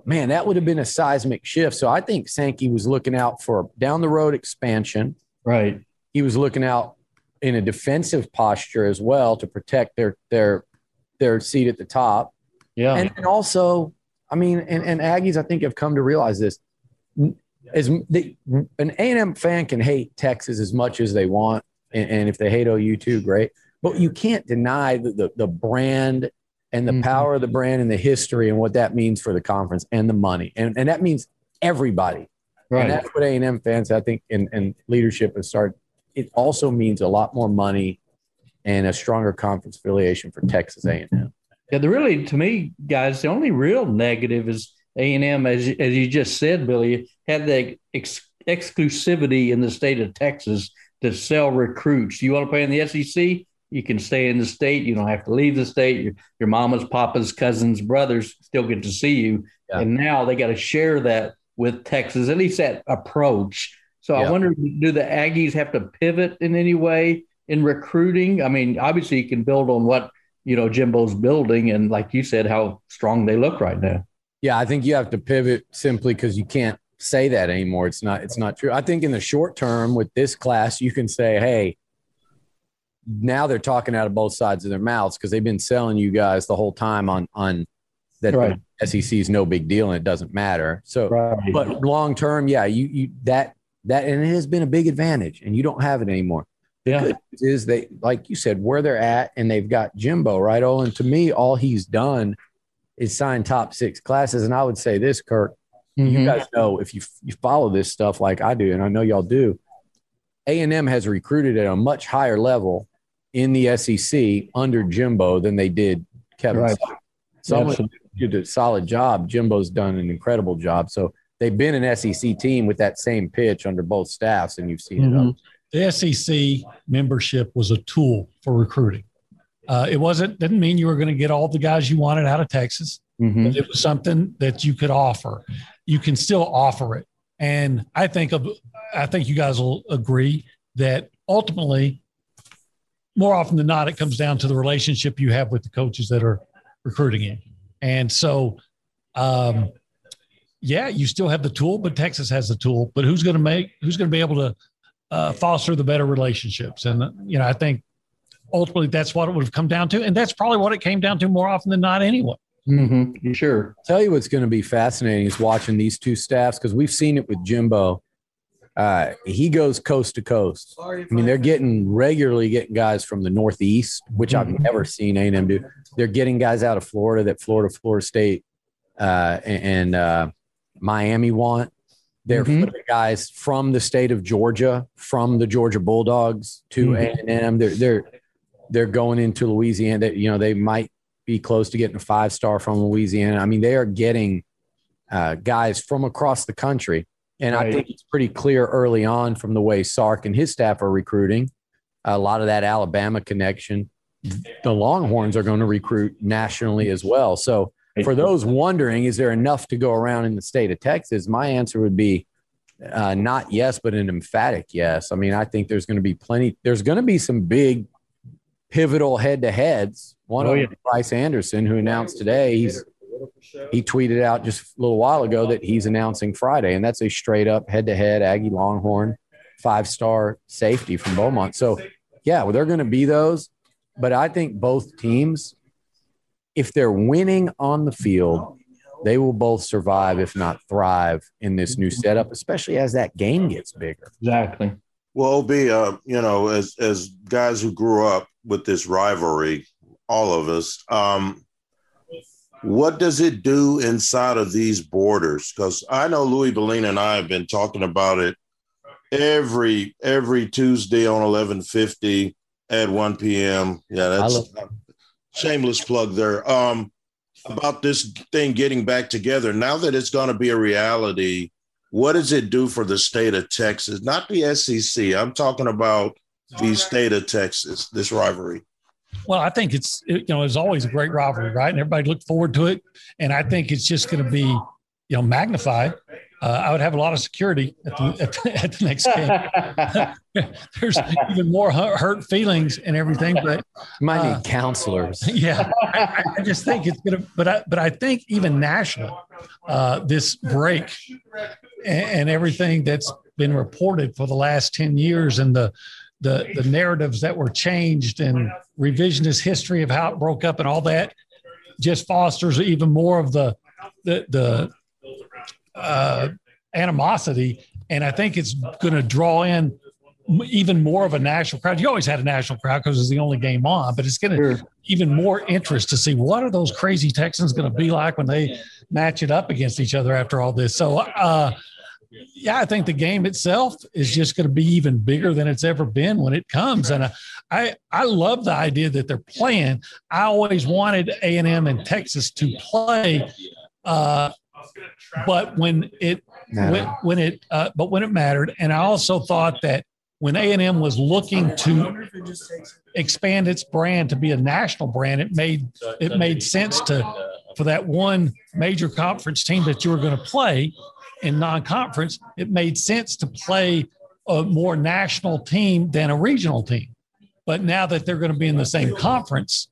Man, that would have been a seismic shift. So I think Sankey was looking out for down the road expansion. Right. He was looking out in a defensive posture as well to protect their their their seat at the top. Yeah. And, and also, I mean, and, and Aggies, I think, have come to realize this. As they, an A&M fan can hate Texas as much as they want. And, and if they hate OU too, great. But you can't deny the, the, the brand and the mm-hmm. power of the brand and the history and what that means for the conference and the money. And, and that means everybody. Right. And that's what A&M fans, I think, and, and leadership has started. It also means a lot more money and a stronger conference affiliation for Texas A&M. Yeah, the really to me, guys, the only real negative is A and M, as as you just said, Billy, had the ex- exclusivity in the state of Texas to sell recruits. You want to play in the SEC? You can stay in the state. You don't have to leave the state. Your, your mama's, papa's, cousins, brothers still get to see you. Yeah. And now they got to share that with Texas, at least that approach. So yeah. I wonder, do the Aggies have to pivot in any way in recruiting? I mean, obviously you can build on what you know Jimbo's building, and like you said, how strong they look right now. Yeah, I think you have to pivot simply because you can't say that anymore. It's not it's not true. I think in the short term with this class, you can say, hey, now they're talking out of both sides of their mouths because they've been selling you guys the whole time on on that right. SEC is no big deal and it doesn't matter. So, right. but long term, yeah, you you that that and it has been a big advantage, and you don't have it anymore. Yeah. is they like you said where they're at, and they've got Jimbo right. Oh, and to me, all he's done is sign top six classes, and I would say this, Kirk. Mm-hmm. You guys know if you you follow this stuff like I do, and I know y'all do. A and M has recruited at a much higher level in the SEC under Jimbo than they did Kevin. Right. Someone did a solid job. Jimbo's done an incredible job. So they've been an SEC team with that same pitch under both staffs, and you've seen mm-hmm. it. The SEC membership was a tool for recruiting. Uh, it wasn't didn't mean you were going to get all the guys you wanted out of Texas. Mm-hmm. But it was something that you could offer. You can still offer it, and I think of I think you guys will agree that ultimately more often than not, it comes down to the relationship you have with the coaches that are recruiting you. And so, um, yeah, you still have the tool, but Texas has the tool. But who's going to make? Who's going to be able to uh, foster the better relationships? And you know, I think ultimately that's what it would have come down to, and that's probably what it came down to more often than not, anyway. Mm-hmm. Sure. I'll tell you what's going to be fascinating is watching these two staffs because we've seen it with Jimbo uh, he goes coast to coast. I mean, they're getting regularly getting guys from the Northeast, which I've mm-hmm. never seen A&M do. They're getting guys out of Florida that Florida, Florida State, uh, and uh, Miami want. They're mm-hmm. guys from the state of Georgia, from the Georgia Bulldogs to mm-hmm. A&M. They're they're they're going into Louisiana. That you know they might be close to getting a five star from Louisiana. I mean, they are getting uh, guys from across the country and right. I think it's pretty clear early on from the way Sark and his staff are recruiting, a lot of that Alabama connection. The Longhorns are going to recruit nationally as well. So, for those wondering, is there enough to go around in the state of Texas? My answer would be uh, not yes, but an emphatic yes. I mean, I think there's going to be plenty, there's going to be some big pivotal head to heads. One oh, of yeah. Bryce Anderson, who announced today he's he tweeted out just a little while ago that he's announcing Friday, and that's a straight up head to head Aggie Longhorn five star safety from Beaumont. So, yeah, well, they're going to be those. But I think both teams, if they're winning on the field, they will both survive, if not thrive, in this new setup, especially as that game gets bigger. Exactly. Well, be uh, you know, as as guys who grew up with this rivalry, all of us, um, what does it do inside of these borders? Because I know Louis Bellina and I have been talking about it every every Tuesday on eleven fifty at one p.m. Yeah, that's shameless plug there. Um, about this thing getting back together now that it's going to be a reality. What does it do for the state of Texas? Not the SEC. I'm talking about the state of Texas. This rivalry. Well, I think it's you know it's always a great rivalry, right? And everybody looked forward to it, and I think it's just going to be you know magnified. Uh, I would have a lot of security at the, at the, at the next game. There's even more hurt feelings and everything, but might uh, need counselors. Yeah, I, I, just think it's gonna. But I, but I think even national, uh, this break and, and everything that's been reported for the last ten years and the the the narratives that were changed and revisionist history of how it broke up and all that just fosters even more of the the the uh, animosity, and I think it's going to draw in even more of a national crowd. You always had a national crowd because it's the only game on, but it's going to sure. even more interest to see what are those crazy Texans going to be like when they match it up against each other after all this. So, uh, yeah, I think the game itself is just going to be even bigger than it's ever been when it comes. And I, I love the idea that they're playing. I always wanted A and M and Texas to play, uh, but when it when, when, it uh, but when it mattered, and I also thought that when A and M was looking to expand its brand to be a national brand, it made it made sense to for that one major conference team that you were going to play in non-conference, it made sense to play a more national team than a regional team. But now that they're going to be in the same conference,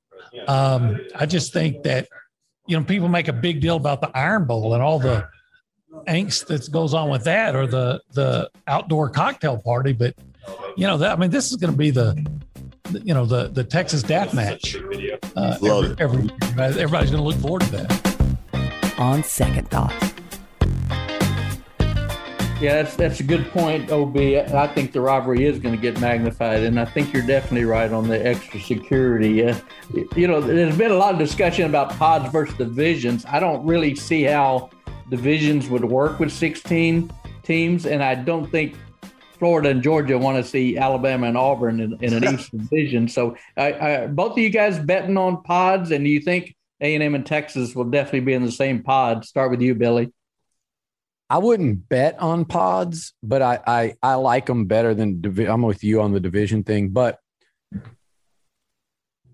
um, I just think that you know people make a big deal about the Iron Bowl and all the angst that goes on with that, or the the outdoor cocktail party. But you know, that, I mean, this is going to be the you know the the Texas Death Match. Uh, every, every, everybody's going to look forward to that. On second thought. Yeah, that's that's a good point, Ob. I think the rivalry is going to get magnified, and I think you're definitely right on the extra security. Uh, you know, there's been a lot of discussion about pods versus divisions. I don't really see how divisions would work with 16 teams, and I don't think Florida and Georgia want to see Alabama and Auburn in, in an East division. So, uh, both of you guys betting on pods, and do you think A and M and Texas will definitely be in the same pod? Start with you, Billy. I wouldn't bet on pods, but I I, I like them better than divi- I'm with you on the division thing, but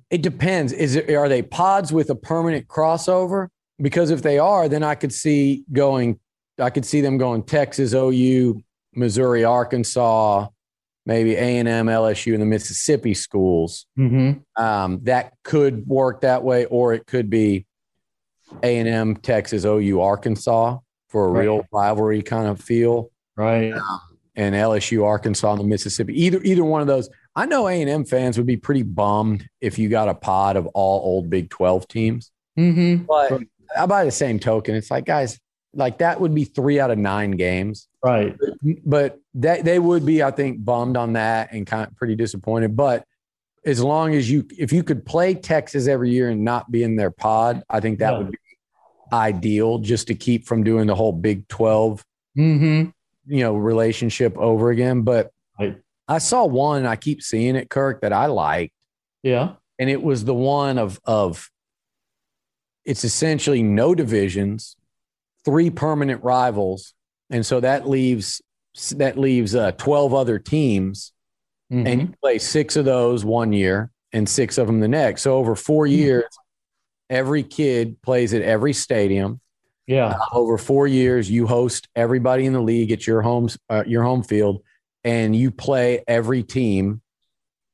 it depends. Is it are they pods with a permanent crossover? Because if they are, then I could see going. I could see them going Texas, OU, Missouri, Arkansas, maybe A and M, LSU, and the Mississippi schools. Mm-hmm. Um, that could work that way, or it could be A and M, Texas, OU, Arkansas for a right. real rivalry kind of feel. Right. Um, and LSU, Arkansas, and the Mississippi. Either either one of those. I know A and M fans would be pretty bummed if you got a pod of all old Big Twelve teams. Mm-hmm. But right. by the same token, it's like guys, like that would be three out of nine games. Right. But, but that they would be, I think, bummed on that and kind of pretty disappointed. But as long as you, if you could play Texas every year and not be in their pod, I think that yeah. would be ideal just to keep from doing the whole Big 12 mm-hmm. you know relationship over again but right. I saw one I keep seeing it Kirk that I liked yeah and it was the one of of it's essentially no divisions three permanent rivals and so that leaves that leaves uh, 12 other teams mm-hmm. and you play six of those one year and six of them the next so over 4 mm-hmm. years every kid plays at every stadium. Yeah. Uh, over four years, you host everybody in the league at your home, uh, your home field, and you play every team.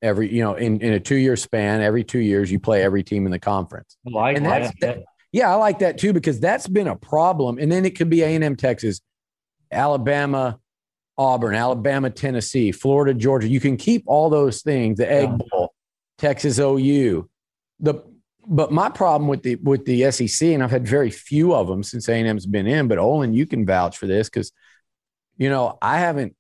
Every you know, in, in a two year span, every two years you play every team in the conference. I like and that's, that. Yeah, I like that too because that's been a problem. And then it could be A and M, Texas, Alabama, Auburn, Alabama, Tennessee, Florida, Georgia. You can keep all those things. The Egg Bowl, Texas OU. The but my problem with the with the SEC, and I've had very few of them since A&M's been in, but Olin, you can vouch for this because, you know, I haven't,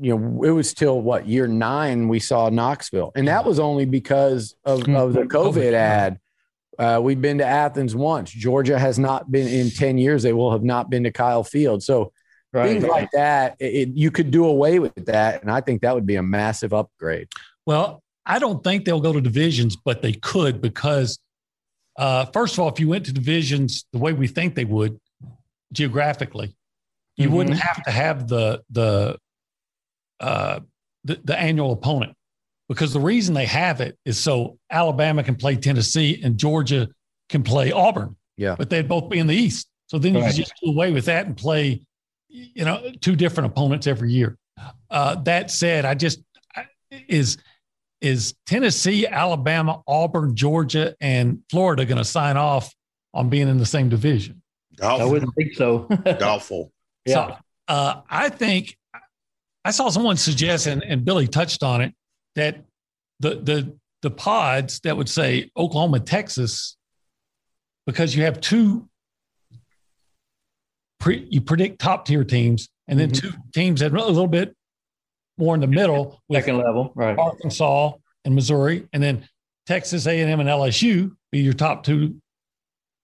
you know, it was till what year nine we saw Knoxville, and that was only because of, mm-hmm. of the COVID ad. Uh, we've been to Athens once. Georgia has not been in ten years. They will have not been to Kyle Field. So right, things like that, it, you could do away with that, and I think that would be a massive upgrade. Well, I don't think they'll go to divisions, but they could because, uh, first of all, if you went to divisions the way we think they would, geographically, you mm-hmm. wouldn't have to have the the, uh, the the annual opponent because the reason they have it is so Alabama can play Tennessee and Georgia can play Auburn. Yeah, but they'd both be in the East, so then you right. just do away with that and play, you know, two different opponents every year. Uh, that said, I just is is Tennessee, Alabama, Auburn, Georgia, and Florida going to sign off on being in the same division? Doubtful. I wouldn't think so. Doubtful. Yeah. So, uh, I think I saw someone suggest, and, and Billy touched on it, that the the the pods that would say Oklahoma, Texas, because you have two, pre, you predict top tier teams, and then mm-hmm. two teams that really a little bit more in the middle with second level, right? Arkansas and Missouri, and then Texas A&M and LSU be your top two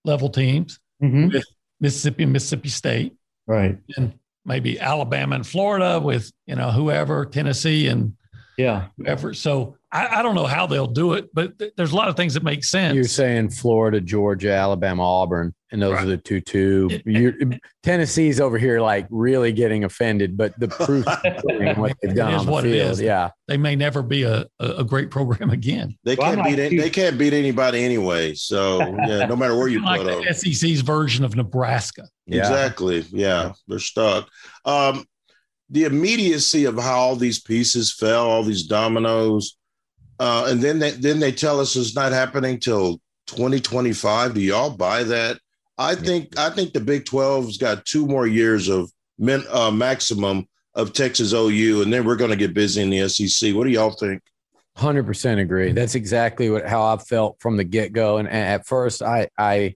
level teams mm-hmm. with Mississippi and Mississippi State, right? And maybe Alabama and Florida with you know whoever Tennessee and yeah whoever. So I, I don't know how they'll do it, but th- there's a lot of things that make sense. You're saying Florida, Georgia, Alabama, Auburn, and those right. are the two two. You're, Tennessee's over here like really getting offended, but the proof is what they've done on the field. Yeah, they may never be a, a great program again. They can't well, beat it, they can't beat anybody anyway. So yeah, no matter where you like put the them. SEC's version of Nebraska. Yeah. Exactly. Yeah, they're stuck. Um, the immediacy of how all these pieces fell, all these dominoes uh, and then they then they tell us it's not happening till 2025. Do y'all buy that? I think I think the Big 12's got two more years of min, uh, maximum of Texas OU, and then we're going to get busy in the SEC. What do y'all think? Hundred percent agree. That's exactly what how I felt from the get go. And at first, I I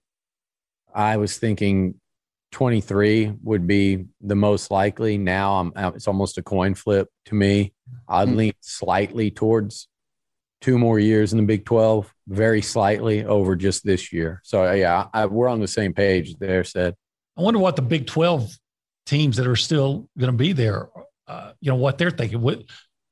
I was thinking 23 would be the most likely. Now I'm it's almost a coin flip to me. I'd mm-hmm. lean slightly towards two more years in the Big 12, very slightly over just this year. So yeah, I, we're on the same page there. Said. I wonder what the Big 12 teams that are still going to be there, uh, you know, what they're thinking. With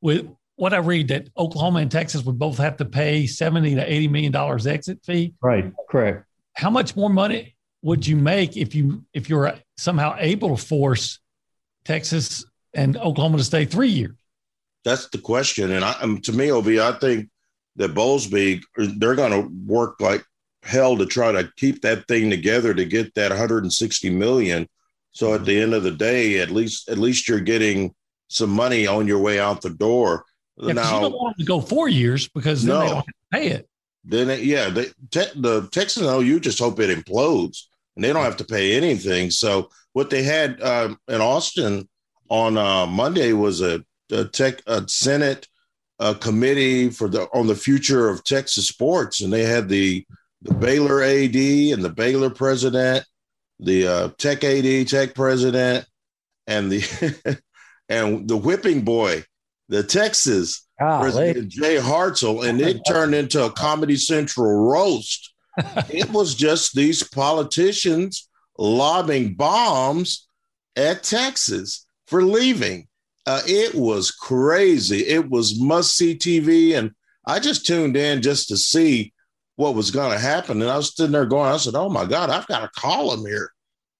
with what I read that Oklahoma and Texas would both have to pay 70 to 80 million dollars exit fee. Right, correct. How much more money would you make if you if you're somehow able to force Texas and Oklahoma to stay 3 years? That's the question and I, um, to me Ob I think that Bowlesby they're going to work like hell to try to keep that thing together to get that 160 million. So at the end of the day, at least at least you're getting some money on your way out the door. Yeah, now, you don't want them to go four years because then no, they don't have to pay it. Then it, yeah, they, te- the Texas OU just hope it implodes and they don't have to pay anything. So what they had uh, in Austin on uh, Monday was a, a tech a Senate uh, committee for the on the future of Texas sports, and they had the the Baylor AD and the Baylor president, the uh, Tech AD, Tech president, and the and the whipping boy the Texas President Jay Hartzell, and it turned into a Comedy Central roast. it was just these politicians lobbing bombs at Texas for leaving. Uh, it was crazy. It was must see TV. And I just tuned in just to see what was going to happen. And I was sitting there going, I said, Oh my God, I've got to call him here.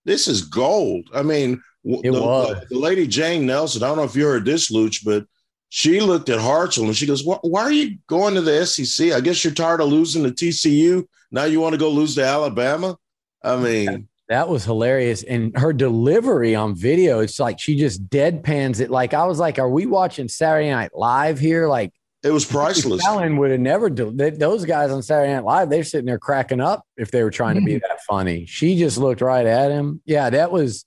This is gold. I mean, it the, was. The, lady Jane Nelson, I don't know if you heard this, Luch, but she looked at Hartzell and she goes, why, why are you going to the SEC? I guess you're tired of losing to TCU. Now you want to go lose to Alabama? I mean, that was hilarious. And her delivery on video, it's like she just deadpans it. Like I was like, are we watching Saturday Night Live here? Like it was priceless. Allen would have never do those guys on Saturday Night Live. They're sitting there cracking up if they were trying to be mm-hmm. that funny. She just looked right at him. Yeah, that was,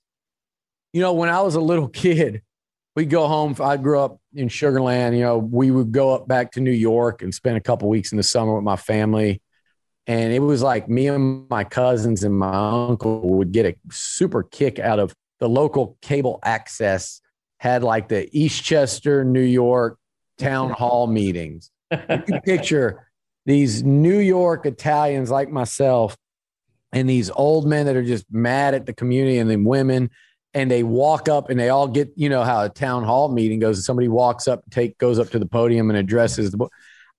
you know, when I was a little kid, we'd go home. I grew up in Sugarland. You know, we would go up back to New York and spend a couple weeks in the summer with my family. And it was like me and my cousins and my uncle would get a super kick out of the local cable access had like the Eastchester, New York town hall meetings. You picture these New York Italians like myself and these old men that are just mad at the community and then women and they walk up and they all get you know how a town hall meeting goes and somebody walks up take goes up to the podium and addresses the book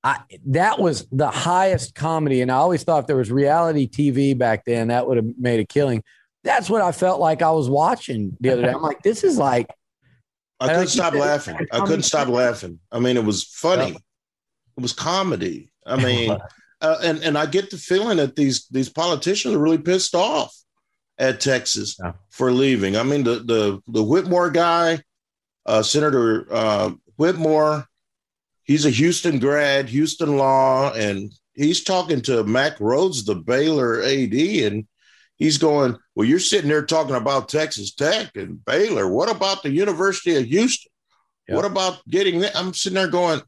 I, that was the highest comedy and i always thought if there was reality tv back then that would have made a killing. That's what i felt like i was watching the other day. I'm like this is like i couldn't stop laughing. I couldn't stop laughing. I mean it was funny. It was comedy. I mean uh, and and i get the feeling that these these politicians are really pissed off at Texas yeah. for leaving. I mean, the the the Whitmire guy, uh, Senator uh, Whitmire, he's a Houston grad, Houston law, and he's talking to Mack Rhoades, the Baylor AD, and he's going, "Well, you're sitting there talking about Texas Tech and Baylor. What about the University of Houston? Yeah. What about getting?" That? I'm sitting there going.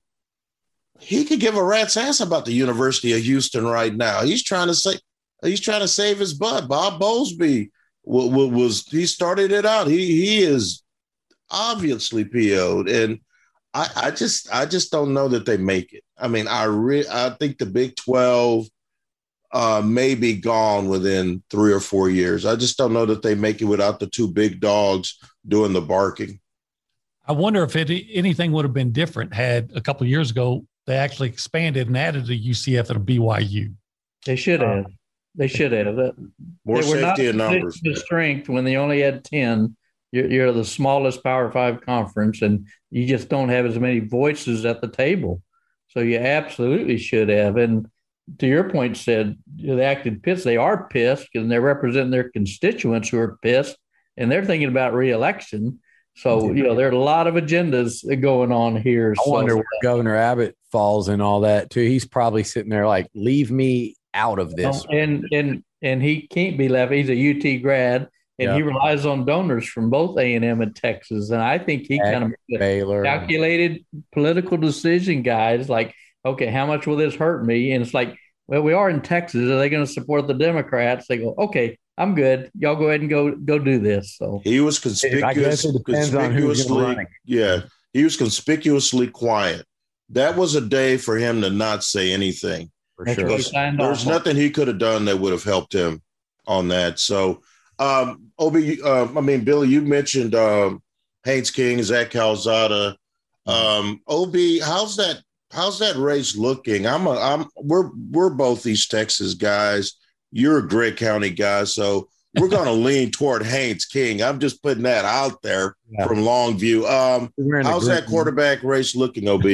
He could give a rat's ass about the University of Houston right now. He's trying to say He's trying to save his butt. Bob Bowlesby was, was he started it out. He he is obviously PO'd, and I, I just I just don't know that they make it. I mean, I re- I think the Big Twelve uh, may be gone within three or four years. I just don't know that they make it without the two big dogs doing the barking. I wonder if it, anything would have been different had a couple years ago they actually expanded and added a UCF and a BYU. They should have. They should have. More they safety in numbers. The strength when they only had 10. You're, you're the smallest Power Five conference, and you just don't have as many voices at the table. So you absolutely should have. And to your point, said they acted pissed. They are pissed and they're representing their constituents who are pissed, and they're thinking about reelection. So you know there are a lot of agendas going on here. I so. wonder uh, where Governor Abbott falls in all that too. He's probably sitting there like, "Leave me out of this. And and and he can't be left. He's a UT grad, and he relies on donors from both A and M and Texas. And I think he kind of Baylor calculated political decision, guys. Like okay, how much will this hurt me? And it's like, well, we are in Texas. Are they going to support the Democrats? They go, okay, I'm good. Y'all go ahead and go go do this. So he was conspicuous. conspicuously, yeah, he was conspicuously quiet. That was a day for him to not say anything. For sure. There's nothing he could have done that would have helped him on that. So, um, Obi, uh, I mean, Billy, you mentioned um, Haynes King, Zach Calzada. Um, Obi, how's that? How's that race looking? I'm a, I'm, we're, we're both East Texas guys. You're a Gregg County guy, so we're going to lean toward Haynes King. I'm just putting that out there yeah. from Longview. Um, how's that quarterback race looking, Ob?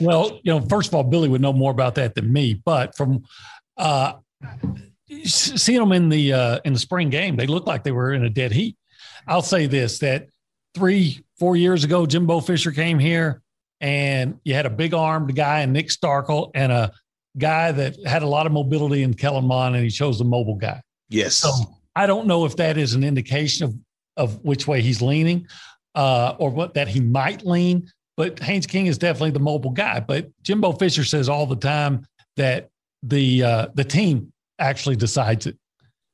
Well, you know, first of all, Billy would know more about that than me, but from uh, seeing them in the uh, in the spring game, they looked like they were in a dead heat. I'll say this: that three, four years ago, Jimbo Fisher came here, and you had a big armed guy and Nick Starkel, and a guy that had a lot of mobility in Kellen Mond, and he chose the mobile guy. Yes. So I don't know if that is an indication of of which way he's leaning, uh, or what that he might lean. But Haynes King is definitely the mobile guy. But Jimbo Fisher says all the time that the uh, the team actually decides it.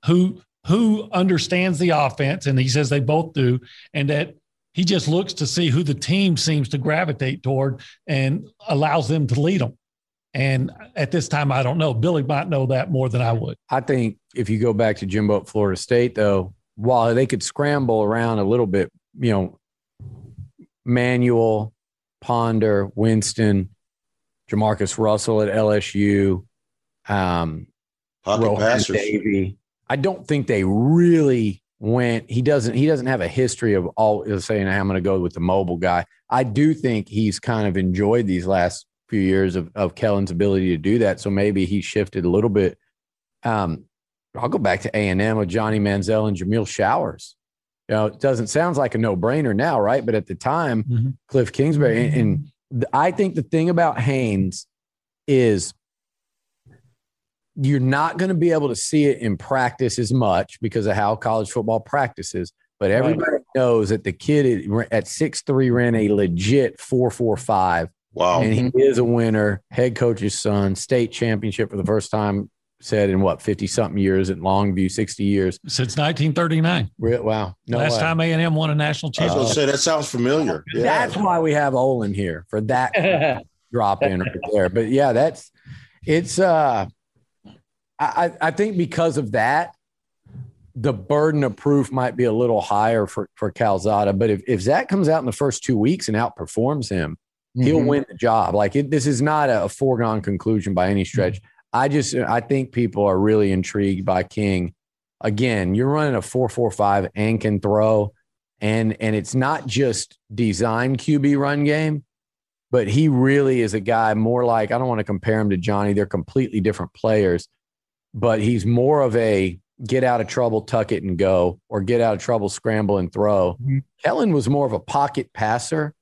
Who who understands the offense, and he says they both do, and that he just looks to see who the team seems to gravitate toward and allows them to lead them. And at this time, I don't know. Billy might know that more than I would. I think if you go back to Jimbo at Florida State, though, while they could scramble around a little bit, you know, Manuel, Ponder, Winston, Jamarcus Russell at LSU, um, Rohan Davey. I don't think they really went. He doesn't. He doesn't have a history of all saying I'm going to go with the mobile guy. I do think he's kind of enjoyed these last few years of, of Kellen's ability to do that. So maybe he shifted a little bit. Um, I'll go back to A and M with Johnny Manziel and Jameill Showers. You know, it doesn't sounds like a no brainer now, right? But at the time, mm-hmm. Cliff Kingsbury and, and I think the thing about Haynes is you're not going to be able to see it in practice as much because of how college football practices. But everybody right. knows that the kid at six three ran a legit four four five Wow. And he is a winner, head coach's son, state championship for the first time said in what 50 something years at Longview, 60 years since 1939. wow. No Last way. time A&M won a national championship. I was going to say that sounds familiar. Yeah. That's why we have Olin here for that drop in right there. But yeah, that's it's uh I I think because of that the burden of proof might be a little higher for for Calzada, but if if Zach comes out in the first 2 weeks and outperforms him, He'll mm-hmm. win the job. Like it, this is not a, a, foregone conclusion by any stretch. I just I think people are really intrigued by King. Again, you're running a four four five and can throw, and and it's not just design QB run game, but he really is a guy more like I don't want to compare him to Johnny. They're completely different players, but he's more of a get out of trouble, tuck it and go, or get out of trouble, scramble and throw. Mm-hmm. Kellen was more of a pocket passer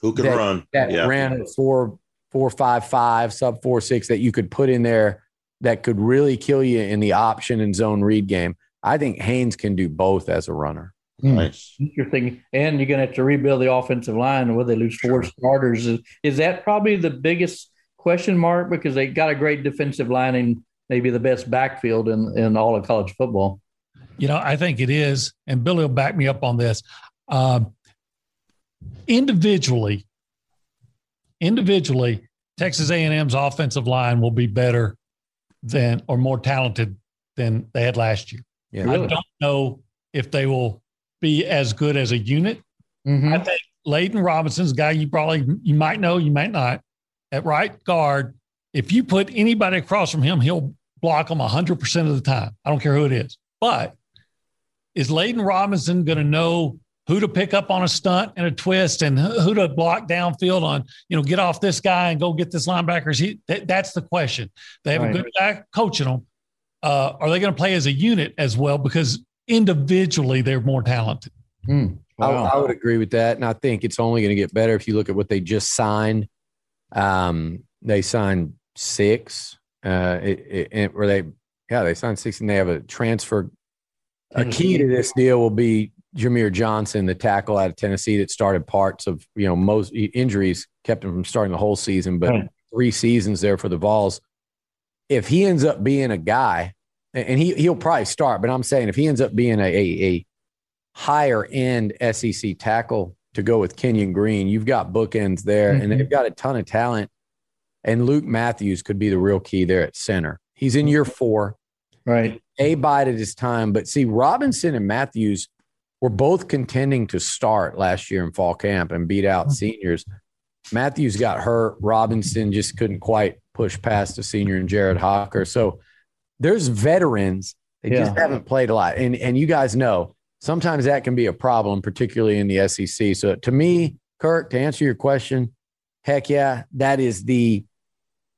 who can that, run that yeah. ran four four five five sub four six that you could put in there that could really kill you in the option and zone read game. I think Haynes can do both as a runner. Hmm. Nice. Interesting. And you're going to have to rebuild the offensive line where they lose four starters. Is, is that probably the biggest question mark because they got a great defensive line and maybe the best backfield in, in all of college football? You know, I think it is. And Billy will back me up on this. Um, individually, individually, Texas A&M's offensive line will be better than or more talented than they had last year. Yeah, really? I don't know if they will be as good as a unit. Mm-hmm. I think Layden Robinson's guy you probably you might know, you might not. At right guard, if you put anybody across from him, he'll block them 100% of the time. I don't care who it is. But is Layden Robinson going to know who to pick up on a stunt and a twist and who to block downfield on, you know, get off this guy and go get this linebacker. He, that, that's the question. They have right. a good guy coaching them. Uh, are they going to play as a unit as well? Because individually they're more talented. Hmm. Wow. I, I, would agree with that. And I think it's only going to get better if you look at what they just signed. Um, they signed six, uh, it, it, where they, yeah, they signed six and they have a transfer. A key to this deal will be Jahmir Johnson, the tackle out of Tennessee that started parts of, you know, most injuries kept him from starting the whole season. But three seasons there for the Vols. If he ends up being a guy, and he he'll probably start, but I'm saying if he ends up being a, a, a higher end SEC tackle to go with Kenyon Green, you've got bookends there, mm-hmm. and they've got a ton of talent. And Luke Matthews could be the real key there at center. He's in year four. Right. A bided his time. But see, Robinson and Matthews were both contending to start last year in fall camp and beat out seniors. Matthews got hurt. Robinson just couldn't quite push past a senior and Jared Hocker. So there's veterans. They yeah. just haven't played a lot. And and you guys know sometimes that can be a problem, particularly in the SEC. So to me, Kirk, to answer your question, heck yeah, that is the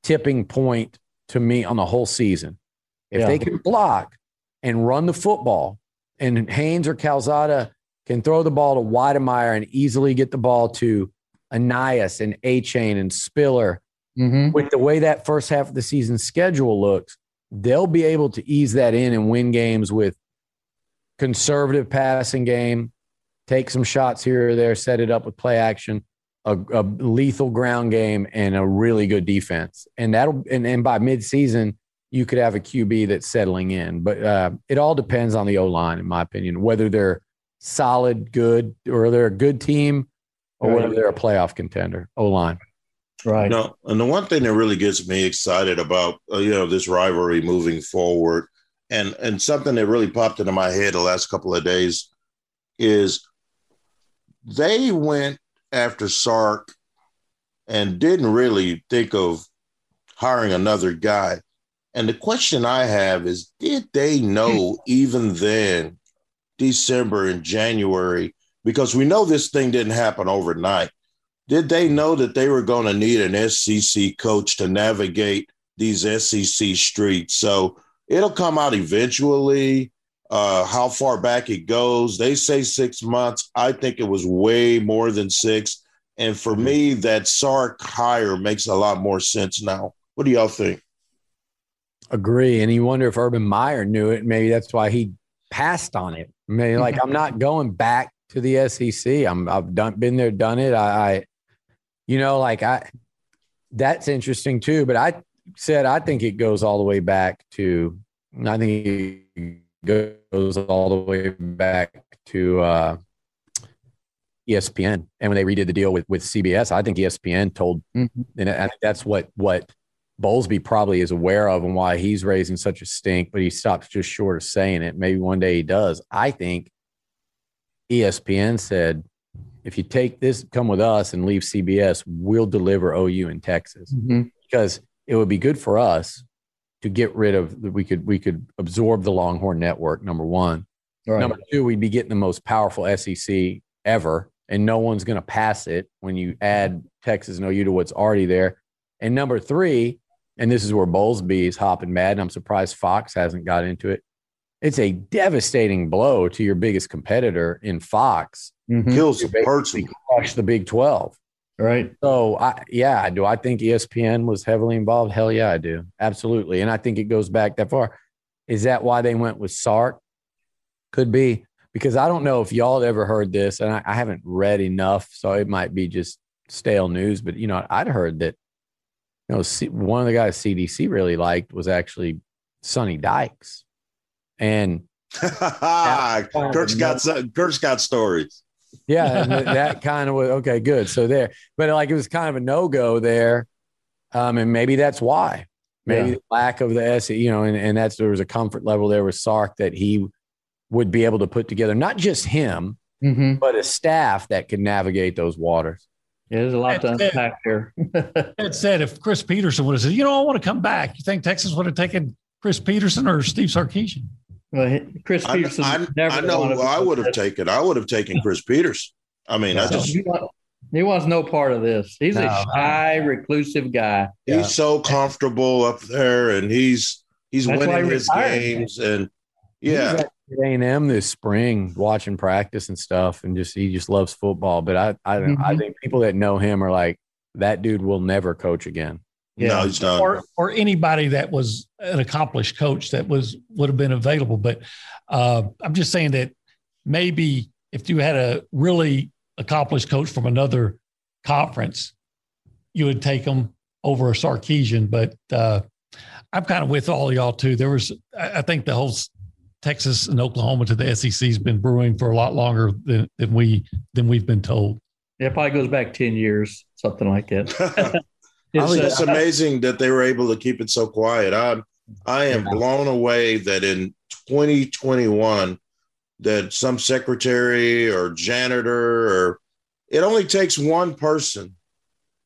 tipping point to me on the whole season. If yeah. they can block and run the football, and Haynes or Calzada can throw the ball to Wydermyer and easily get the ball to Ainias and Achane and Spiller, mm-hmm. with the way that first half of the season schedule looks, they'll be able to ease that in and win games with conservative passing game, take some shots here or there, set it up with play action, a, a lethal ground game, and a really good defense. And that'll and, and by midseason, you could have a QB that's settling in. But uh, it all depends on the O line, in my opinion, whether they're solid, good, or they're a good team, or whether they're a playoff contender. O line. Right. No, and the one thing that really gets me excited about uh, you know this rivalry moving forward, and and something that really popped into my head the last couple of days is they went after Sark and didn't really think of hiring another guy. And the question I have is did they know even then, December and January, because we know this thing didn't happen overnight. Did they know that they were going to need an SEC coach to navigate these SEC streets? So it'll come out eventually. Uh, how far back it goes, they say six months. I think it was way more than six. And for me, that Sark hire makes a lot more sense now. What do y'all think? Agree. And you wonder if Urban Meyer knew it. Maybe that's why he passed on it. Maybe like I'm not going back to the SEC. I'm I've done been there, done it. I, I you know, like I that's interesting too. But I said I think it goes all the way back to I think it goes all the way back to uh ESPN. And when they redid the deal with with CBS, I think ESPN told, mm-hmm. and I think that's what what Bowlesby probably is aware of and why he's raising such a stink, but he stops just short of saying it. Maybe one day he does. I think ESPN said, if you take this, come with us and leave CBS, we'll deliver OU in Texas mm-hmm. because it would be good for us to get rid of that, we could we could absorb the Longhorn network. Number one, right. number two, we'd be getting the most powerful SEC ever, and no one's going to pass it when you add Texas and OU to what's already there. And number three, and this is where Bowlesby is hopping mad, and I'm surprised Fox hasn't got into it. It's a devastating blow to your biggest competitor in Fox. Mm-hmm. Kills hurts crush the Big Twelve. Right. So I yeah, do I think ESPN was heavily involved? Hell yeah, I do. Absolutely. And I think it goes back that far. Is that why they went with Sark? Could be. Because I don't know if y'all ever heard this, and I, I haven't read enough, so it might be just stale news, but you know, I'd heard that you know, one of the guys CDC really liked was actually Sonny Dykes, and Kirk's got Kirk's got stories. Yeah, that kind of was okay. Good. So there, but like it was kind of a no go there, um, and maybe that's why. Maybe yeah. the lack of the S, you know, and, and that's there was a comfort level there with Sark that he would be able to put together not just him, mm-hmm. but a staff that could navigate those waters. Yeah, there's a lot to unpack here. that said if Chris Petersen would have said, you know, I want to come back, you think Texas would have taken Chris Petersen or Steve Sarkisian? Well, Chris Petersen. I, I, I know I would have taken. I would have taken Chris Peters. I mean, I just he, he wants no part of this. He's no, a shy, reclusive guy. He's yeah. so comfortable up there, and he's he's That's winning his games, and yeah. A&M this spring watching practice and stuff, and just he just loves football. But I I, mm-hmm. I think people that know him are like that dude will never coach again. Yeah, no, he's done. Or or anybody that was an accomplished coach that was would have been available. But uh, I'm just saying that maybe if you had a really accomplished coach from another conference, you would take them over Sarkisian, but uh, I'm kind of with all y'all too. There was, I think, the whole Texas and Oklahoma to the SEC has been brewing for a lot longer than, than we than we've been told. Yeah, it probably goes back ten years, something like that. it's just uh, amazing that they were able to keep it so quiet. I I am blown away that in 2021 that some secretary or janitor or it only takes one person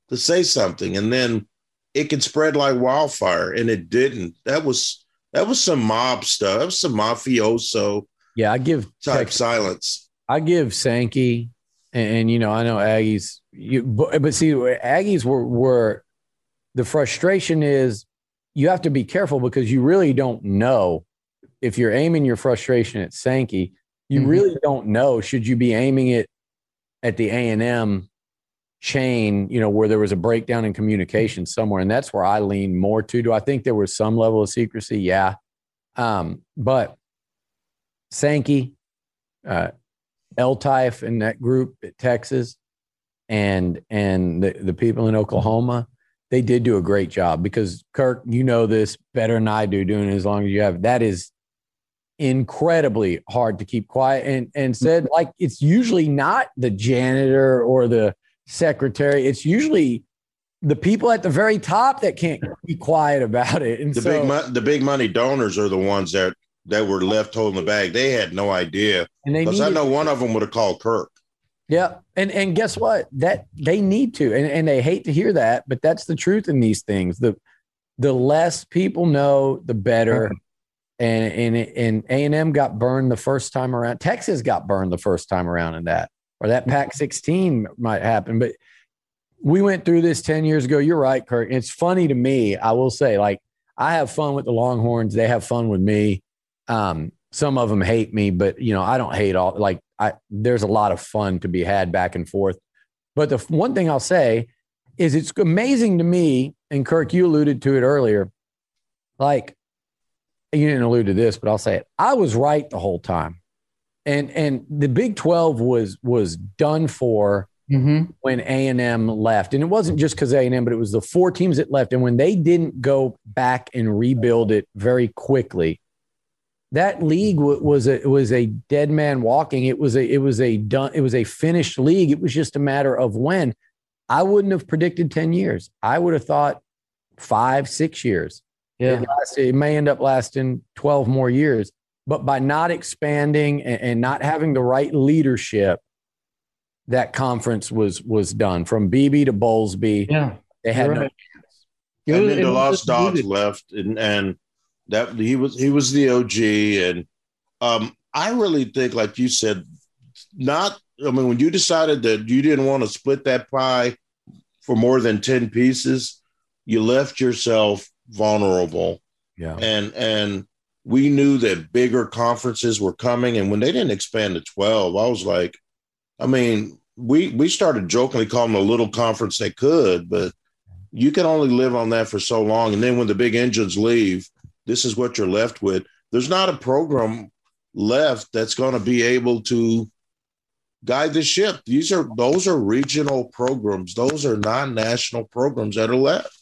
to say something and then it can spread like wildfire and it didn't. That was that was some mob stuff. That was some mafioso yeah i give type Texas, silence. I give sankey and, and, you know i know aggies you but, but see aggies were were the frustration is you have to be careful because you really don't know if you're aiming your frustration at sankey you mm-hmm. really don't know should you be aiming it at the a&m chain, you know, where there was a breakdown in communication somewhere. And that's where I lean more to. Do I think there was some level of secrecy? Yeah. Um, but Sankey, uh, L-Type and that group at Texas and and the, the people in Oklahoma, they did do a great job because Kirk, you know this better than I do doing it as long as you have. That is incredibly hard to keep quiet and and mm-hmm. said like it's usually not the janitor or the secretary. It's usually the people at the very top that can't be quiet about it. And the so, big mo- the big money donors are the ones that that were left holding the bag. They had no idea. And because I know one of them would have called Kirk. Yeah, and and guess what? That they need to, and and they hate to hear that, but that's the truth in these things. The the less people know, the better. And and and A and M got burned the first time around. Texas got burned the first time around in that or that Pac 16 might happen. But we went through this 10 years ago. You're right, Kirk. It's funny to me. I will say, like, I have fun with the Longhorns. They have fun with me. Um, some of them hate me, but you know, I don't hate all. Like, I there's a lot of fun to be had back and forth. But the one thing I'll say is it's amazing to me, and Kirk, you alluded to it earlier. Like, you didn't allude to this, but I'll say it. I was right the whole time and and the Big Twelve was was done for mm-hmm. when A and M left, and it wasn't just because A and M, but it was the four teams that left, and when they didn't go back and rebuild it very quickly, that league was a was a dead man walking. It was a it was a done it was a finished league. It was just a matter of when. I wouldn't have predicted ten years. I would have thought five six years. Yeah, it, it may end up lasting twelve more years but by not expanding and, and not having the right leadership, that conference was was done from Beebe to Bowlesby. Yeah, they had no chance. And then the Lost Dogs left, and and that he was he was the OG, and um, I really think, like you said, not. I mean, when you decided that you didn't want to split that pie for more than ten pieces, you left yourself vulnerable. Yeah, and and we knew that bigger conferences were coming. And when they didn't expand to 12, I was like, I mean, we we started jokingly calling them a little conference they could, but you can only live on that for so long. And then when the big engines leave, this is what you're left with. There's not a program left that's going to be able to guide the ship. These are those are regional programs. Those are non-national programs that are left.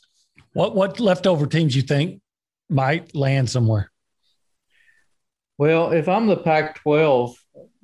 What what leftover teams you think might land somewhere? Well, if I'm the Pac 12,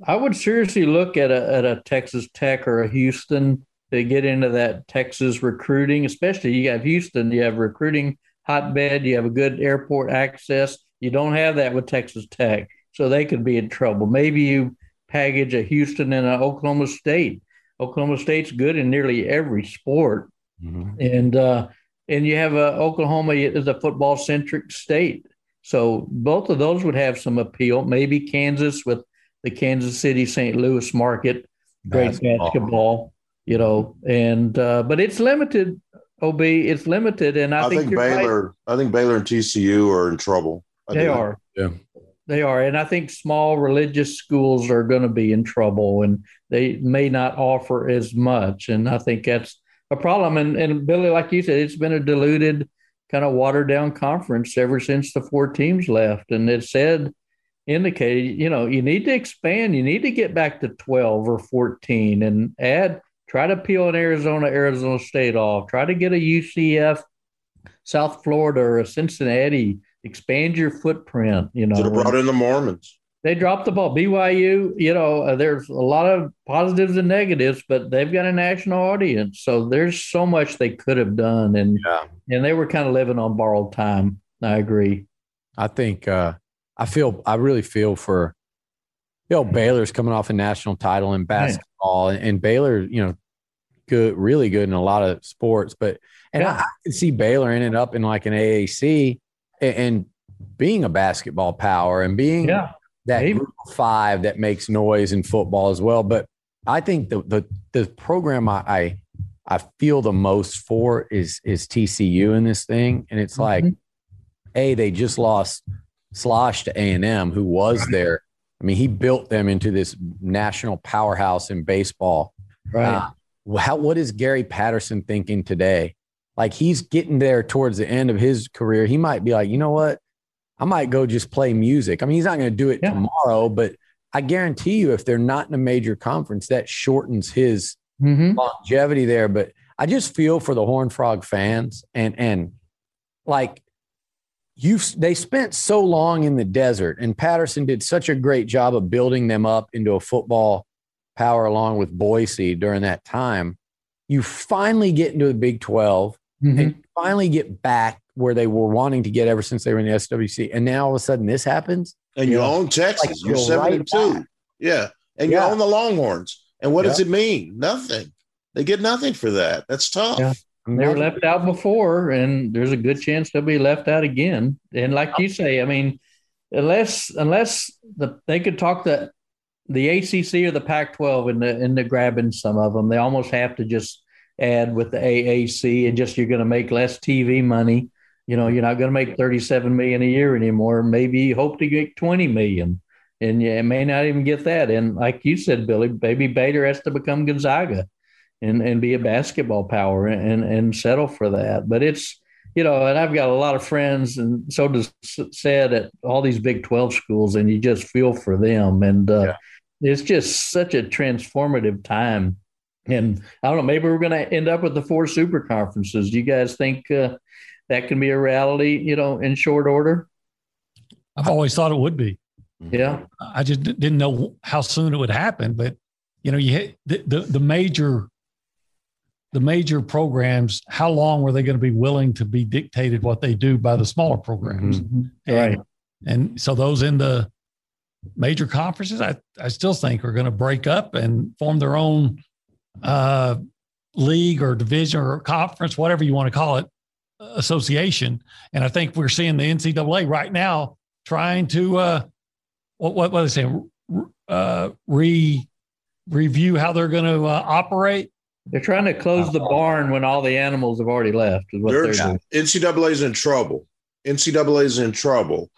I would seriously look at a, at a Texas Tech or a Houston to get into that Texas recruiting, especially you have Houston, you have recruiting hotbed, you have a good airport access. You don't have that with Texas Tech. So they could be in trouble. Maybe you package a Houston and an Oklahoma State. Oklahoma State's good in nearly every sport. Mm-hmm. And uh, and you have a Oklahoma is a football centric state. So both of those would have some appeal. Maybe Kansas with the Kansas City St. Louis market, great basketball, basketball you know, and uh, but it's limited. Ob, it's limited, and I, I think, think Baylor. Right. I think Baylor and TCU are in trouble. I they are. Yeah. They are, and I think small religious schools are going to be in trouble, and they may not offer as much. And I think that's a problem. And, and Billy, like you said, it's been a diluted kind of watered down conference ever since the four teams left. And it said, indicated, you know, you need to expand. You need to get back to 12 or 14 and add, try to peel an Arizona, Arizona State off, try to get a UCF South Florida or a Cincinnati. Expand your footprint. You know, should have brought in the Mormons. They dropped the ball. BYU, you know, uh, there's a lot of positives and negatives, but they've got a national audience, so there's so much they could have done, and yeah. and they were kind of living on borrowed time. I agree. I think uh, I feel I really feel for you know Baylor's coming off a national title in basketball, and, and Baylor, you know, good, really good in a lot of sports, but and yeah. I, I can see Baylor ended up in like an AAC and, and being a basketball power and being yeah. that Maybe. group of five that makes noise in football as well. But I think the the the program I, I I feel the most for is is TCU in this thing, and it's like, mm-hmm. a they just lost Schloss to A and M, who was there. I mean, he built them into this national powerhouse in baseball. Right. Uh, how what is Gary Patterson thinking today? Like he's getting there towards the end of his career. He might be like, you know what? I might go just play music. I mean, he's not going to do it yeah. tomorrow, but I guarantee you, if they're not in a major conference, that shortens his mm-hmm. longevity there. But I just feel for the Horn Frog fans and and like you've they spent so long in the desert, and Patterson did such a great job of building them up into a football power along with Boise during that time. You finally get into the Big 12 mm-hmm. and finally get back where they were wanting to get ever since they were in the SWC. And now all of a sudden this happens. And you, own Texas. Like you're, you're right 72. Back. Yeah. And yeah. you own the Longhorns. And what yeah. does it mean? Nothing. They get nothing for that. That's tough. Yeah. They were left out before, and there's a good chance they'll be left out again. And like you say, I mean, unless unless the, they could talk the the ACC or the Pac-12 in the in the grabbing some of them. They almost have to just add with the AAC and just you're going to make less TV money. You know, you're not going to make 37 million a year anymore. Maybe you hope to get 20 million, and you may not even get that. And like you said, Billy, maybe Baylor has to become Gonzaga, and and be a basketball power and and settle for that. But it's you know, and I've got a lot of friends, and so does said at all these Big 12 schools, and you just feel for them. And uh, yeah it's just such a transformative time. And I don't know, maybe we're going to end up with the four super conferences. Do you guys think uh, that can be a reality, you know, in short order? I've always thought it would be. Yeah. I just didn't know how soon it would happen. But, you know, you the, the, the major the major programs, how long were they going to be willing to be dictated what they do by the smaller programs? Mm-hmm. And, right. And so those in the major conferences, I, I still think are going to break up and form their own uh, league or division or conference, whatever you want to call it, association. And I think we're seeing the NCAA right now trying to uh, what what what are they saying? Uh, re review how they're going to uh, operate. They're trying to close the barn when all the animals have already left. Is what they're, they're doing. NCAA is in trouble. NCAA is in trouble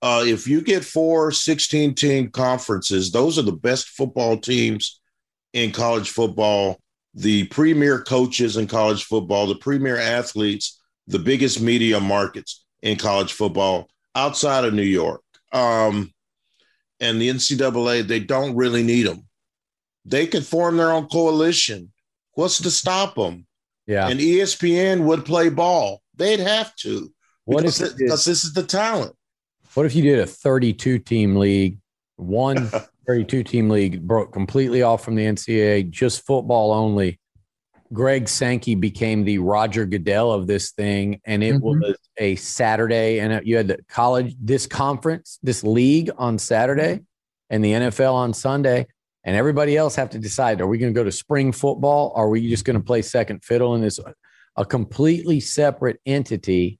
uh, if you get four 16 team conferences, those are the best football teams in college football, the premier coaches in college football, the premier athletes, the biggest media markets in college football outside of New York. Um, and the NCAA, they don't really need them. They can form their own coalition. What's to stop them? Yeah. And ESPN would play ball. They'd have to. What because, it, because this is the talent. What if you did a 32 team league, one 32 team league broke completely off from the NCAA, just football only? Greg Sankey became the Roger Goodell of this thing, and it mm-hmm. was a Saturday, and you had the college, this conference, this league on Saturday, and the NFL on Sunday, and everybody else have to decide: Are we going to go to spring football? Or are we just going to play second fiddle in this? A completely separate entity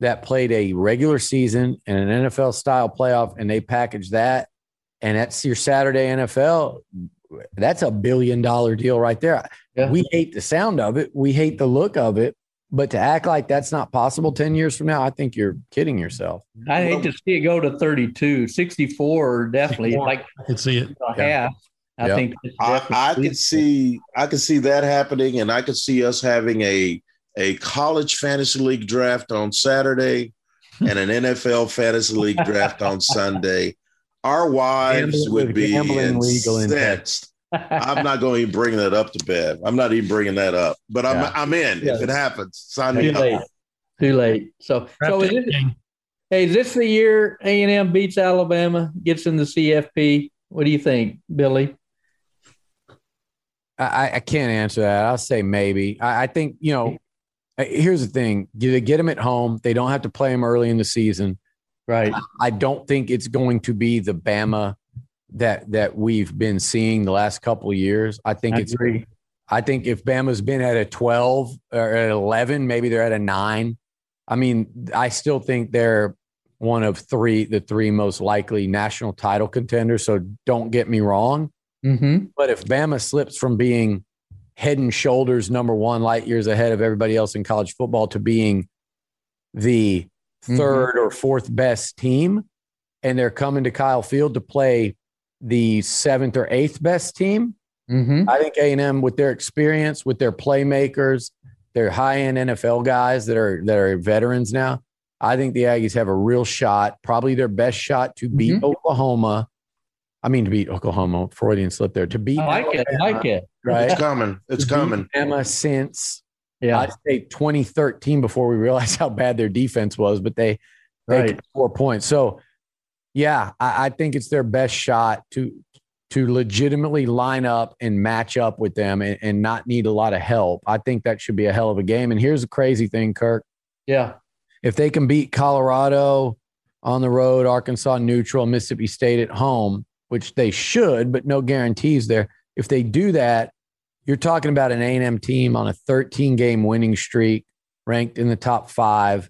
that played a regular season and an NFL style playoff, and they package that, and that's your Saturday NFL. That's a billion dollar deal right there. Yeah. We hate the sound of it, we hate the look of it, but to act like that's not possible 10 years from now, I think you're kidding yourself. I hate to see it go to 32, 64, definitely. Like I can see it. Half. Yeah. I yep. think I, I could see I could see that happening, and I could see us having a a college fantasy league draft on Saturday hmm. and an NFL fantasy league draft on Sunday, our wives gambling, would be incensed. I'm not going to even bring that up to bed. I'm not even bringing that up, but I'm yeah. I'm in yeah. if it happens. Sign me up. Too late. So, so is it, hey, is this the year A and M beats Alabama, gets in the CFP? What do you think, Billy? I, I can't answer that. I'll say maybe. I, I think you know. Uh, here's the thing: Do they get them at home. They don't have to play them early in the season. Right. I don't think it's going to be the Bama that that we've been seeing the last couple of years. I think I it's. agree. I think if Bama's been at a 12 or at 11, maybe they're at a nine. I mean, I still think they're one of three, the three most likely national title contenders. So don't get me wrong. Mm-hmm. But if Bama slips from being head and shoulders number one, light years ahead of everybody else in college football, to being the 3rd Mm-hmm. or fourth best team, and they're coming to Kyle Field to play the seventh or eighth best team, Mm-hmm. I think A and M, with their experience, with their playmakers, their high end NFL guys that are that are veterans now, I think the Aggies have a real shot, probably their best shot to beat Mhm. Oklahoma. I mean, to beat Oklahoma, Freudian slip there. To beat I like it. I like it. right? It's coming. It's To coming. Emma since Yeah. I'd say 2013 before we realized how bad their defense was, but they they Right. could score points. So yeah, I, I think it's their best shot to to legitimately line up and match up with them and, and not need a lot of help. I think that should be a hell of a game. And here's the crazy thing, Kirk. Yeah. If they can beat Colorado on the road, Arkansas neutral, Mississippi State at home, which they should, but no guarantees there. If they do that, you're talking about an A&M team on a 13 game winning streak, ranked in the top five,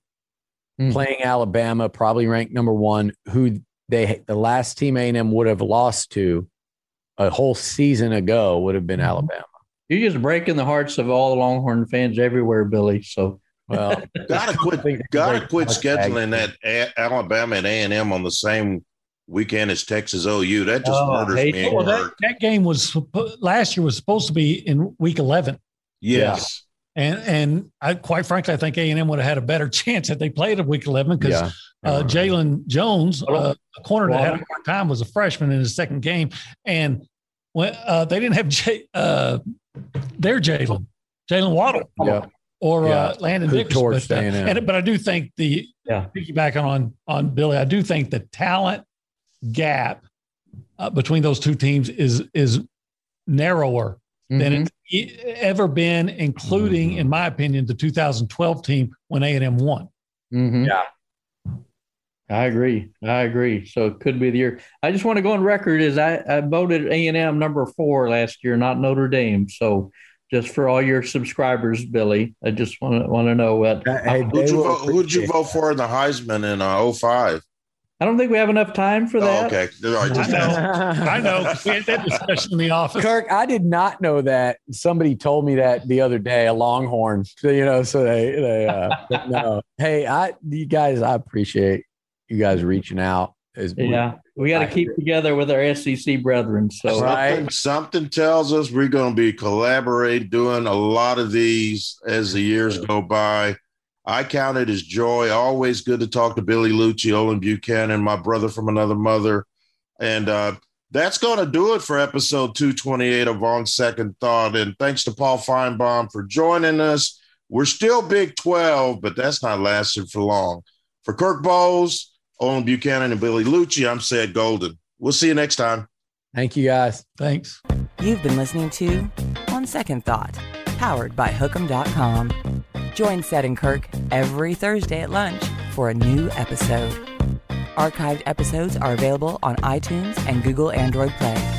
Hmm. playing Alabama, probably ranked number one, who they the last team A&M would have lost to a whole season ago would have been Mhm. Alabama. You're just breaking the hearts of all the Longhorn fans everywhere, Billy. So Well, Gotta quit. Gotta quit scheduling that A- Alabama and A and M on the same weekend as Texas OU. That just Oh, murders hate me. Well, that, that game was last year was supposed to be in week 11. Yes. And and I, quite frankly, I think A and M would have had a better chance if they played at week eleven because yeah. uh, Jaylon Jones, Hold on. uh, a corner that had a hard time, was a freshman in his second game, and when uh, they didn't have J, uh, their Jalen, Jalen Waddle, Yeah. or Yeah. uh, Landon Who Dickerson. But, uh, A&M. but I do think the Yeah. piggyback on on Billy, I do think the talent gap uh, between those two teams is is narrower than Mhm. it's e- ever been, including, in my opinion, the 2012 team when A and M won. Mhm. Yeah. I agree. I agree. So it could be the year. I just want to go on record as I, I voted A and M number four last year, not Notre Dame. So just for all your subscribers, Billy, I just want to want to know what. Hey, Who'd you, vote, who'd you vote for in the Heisman in uh, 05? I don't think we have enough time for Oh, that. okay. All right, just I know. I know. 'cause We had that discussion in the office. Kirk, I did not know that. Somebody told me that the other day, a Longhorn. So, you know, so they, they, uh, no. Hey, I, you guys, I appreciate you guys reaching out. As Yeah, we got to keep together with our SEC brethren. So Right. Something, something tells us we're going to be collaborating, doing a lot of these as the years go by. I count it as joy. Always good to talk to Billy Liucci, Olin Buchanan, my brother from another mother. And uh, that's going to do it for episode 228 of On Second Thought. And thanks to Paul Finebaum for joining us. We're still Big 12, but that's not lasting for long. For Kirk Bohls, Olin Buchanan, and Billy Liucci, I'm Ced Golden. We'll see you next time. Thank you guys. Thanks. You've been listening to On Second Thought, powered by Hookem.com. Join Seth and Kirk every Thursday at lunch for a new episode. Archived episodes are available on iTunes and Google Android Play.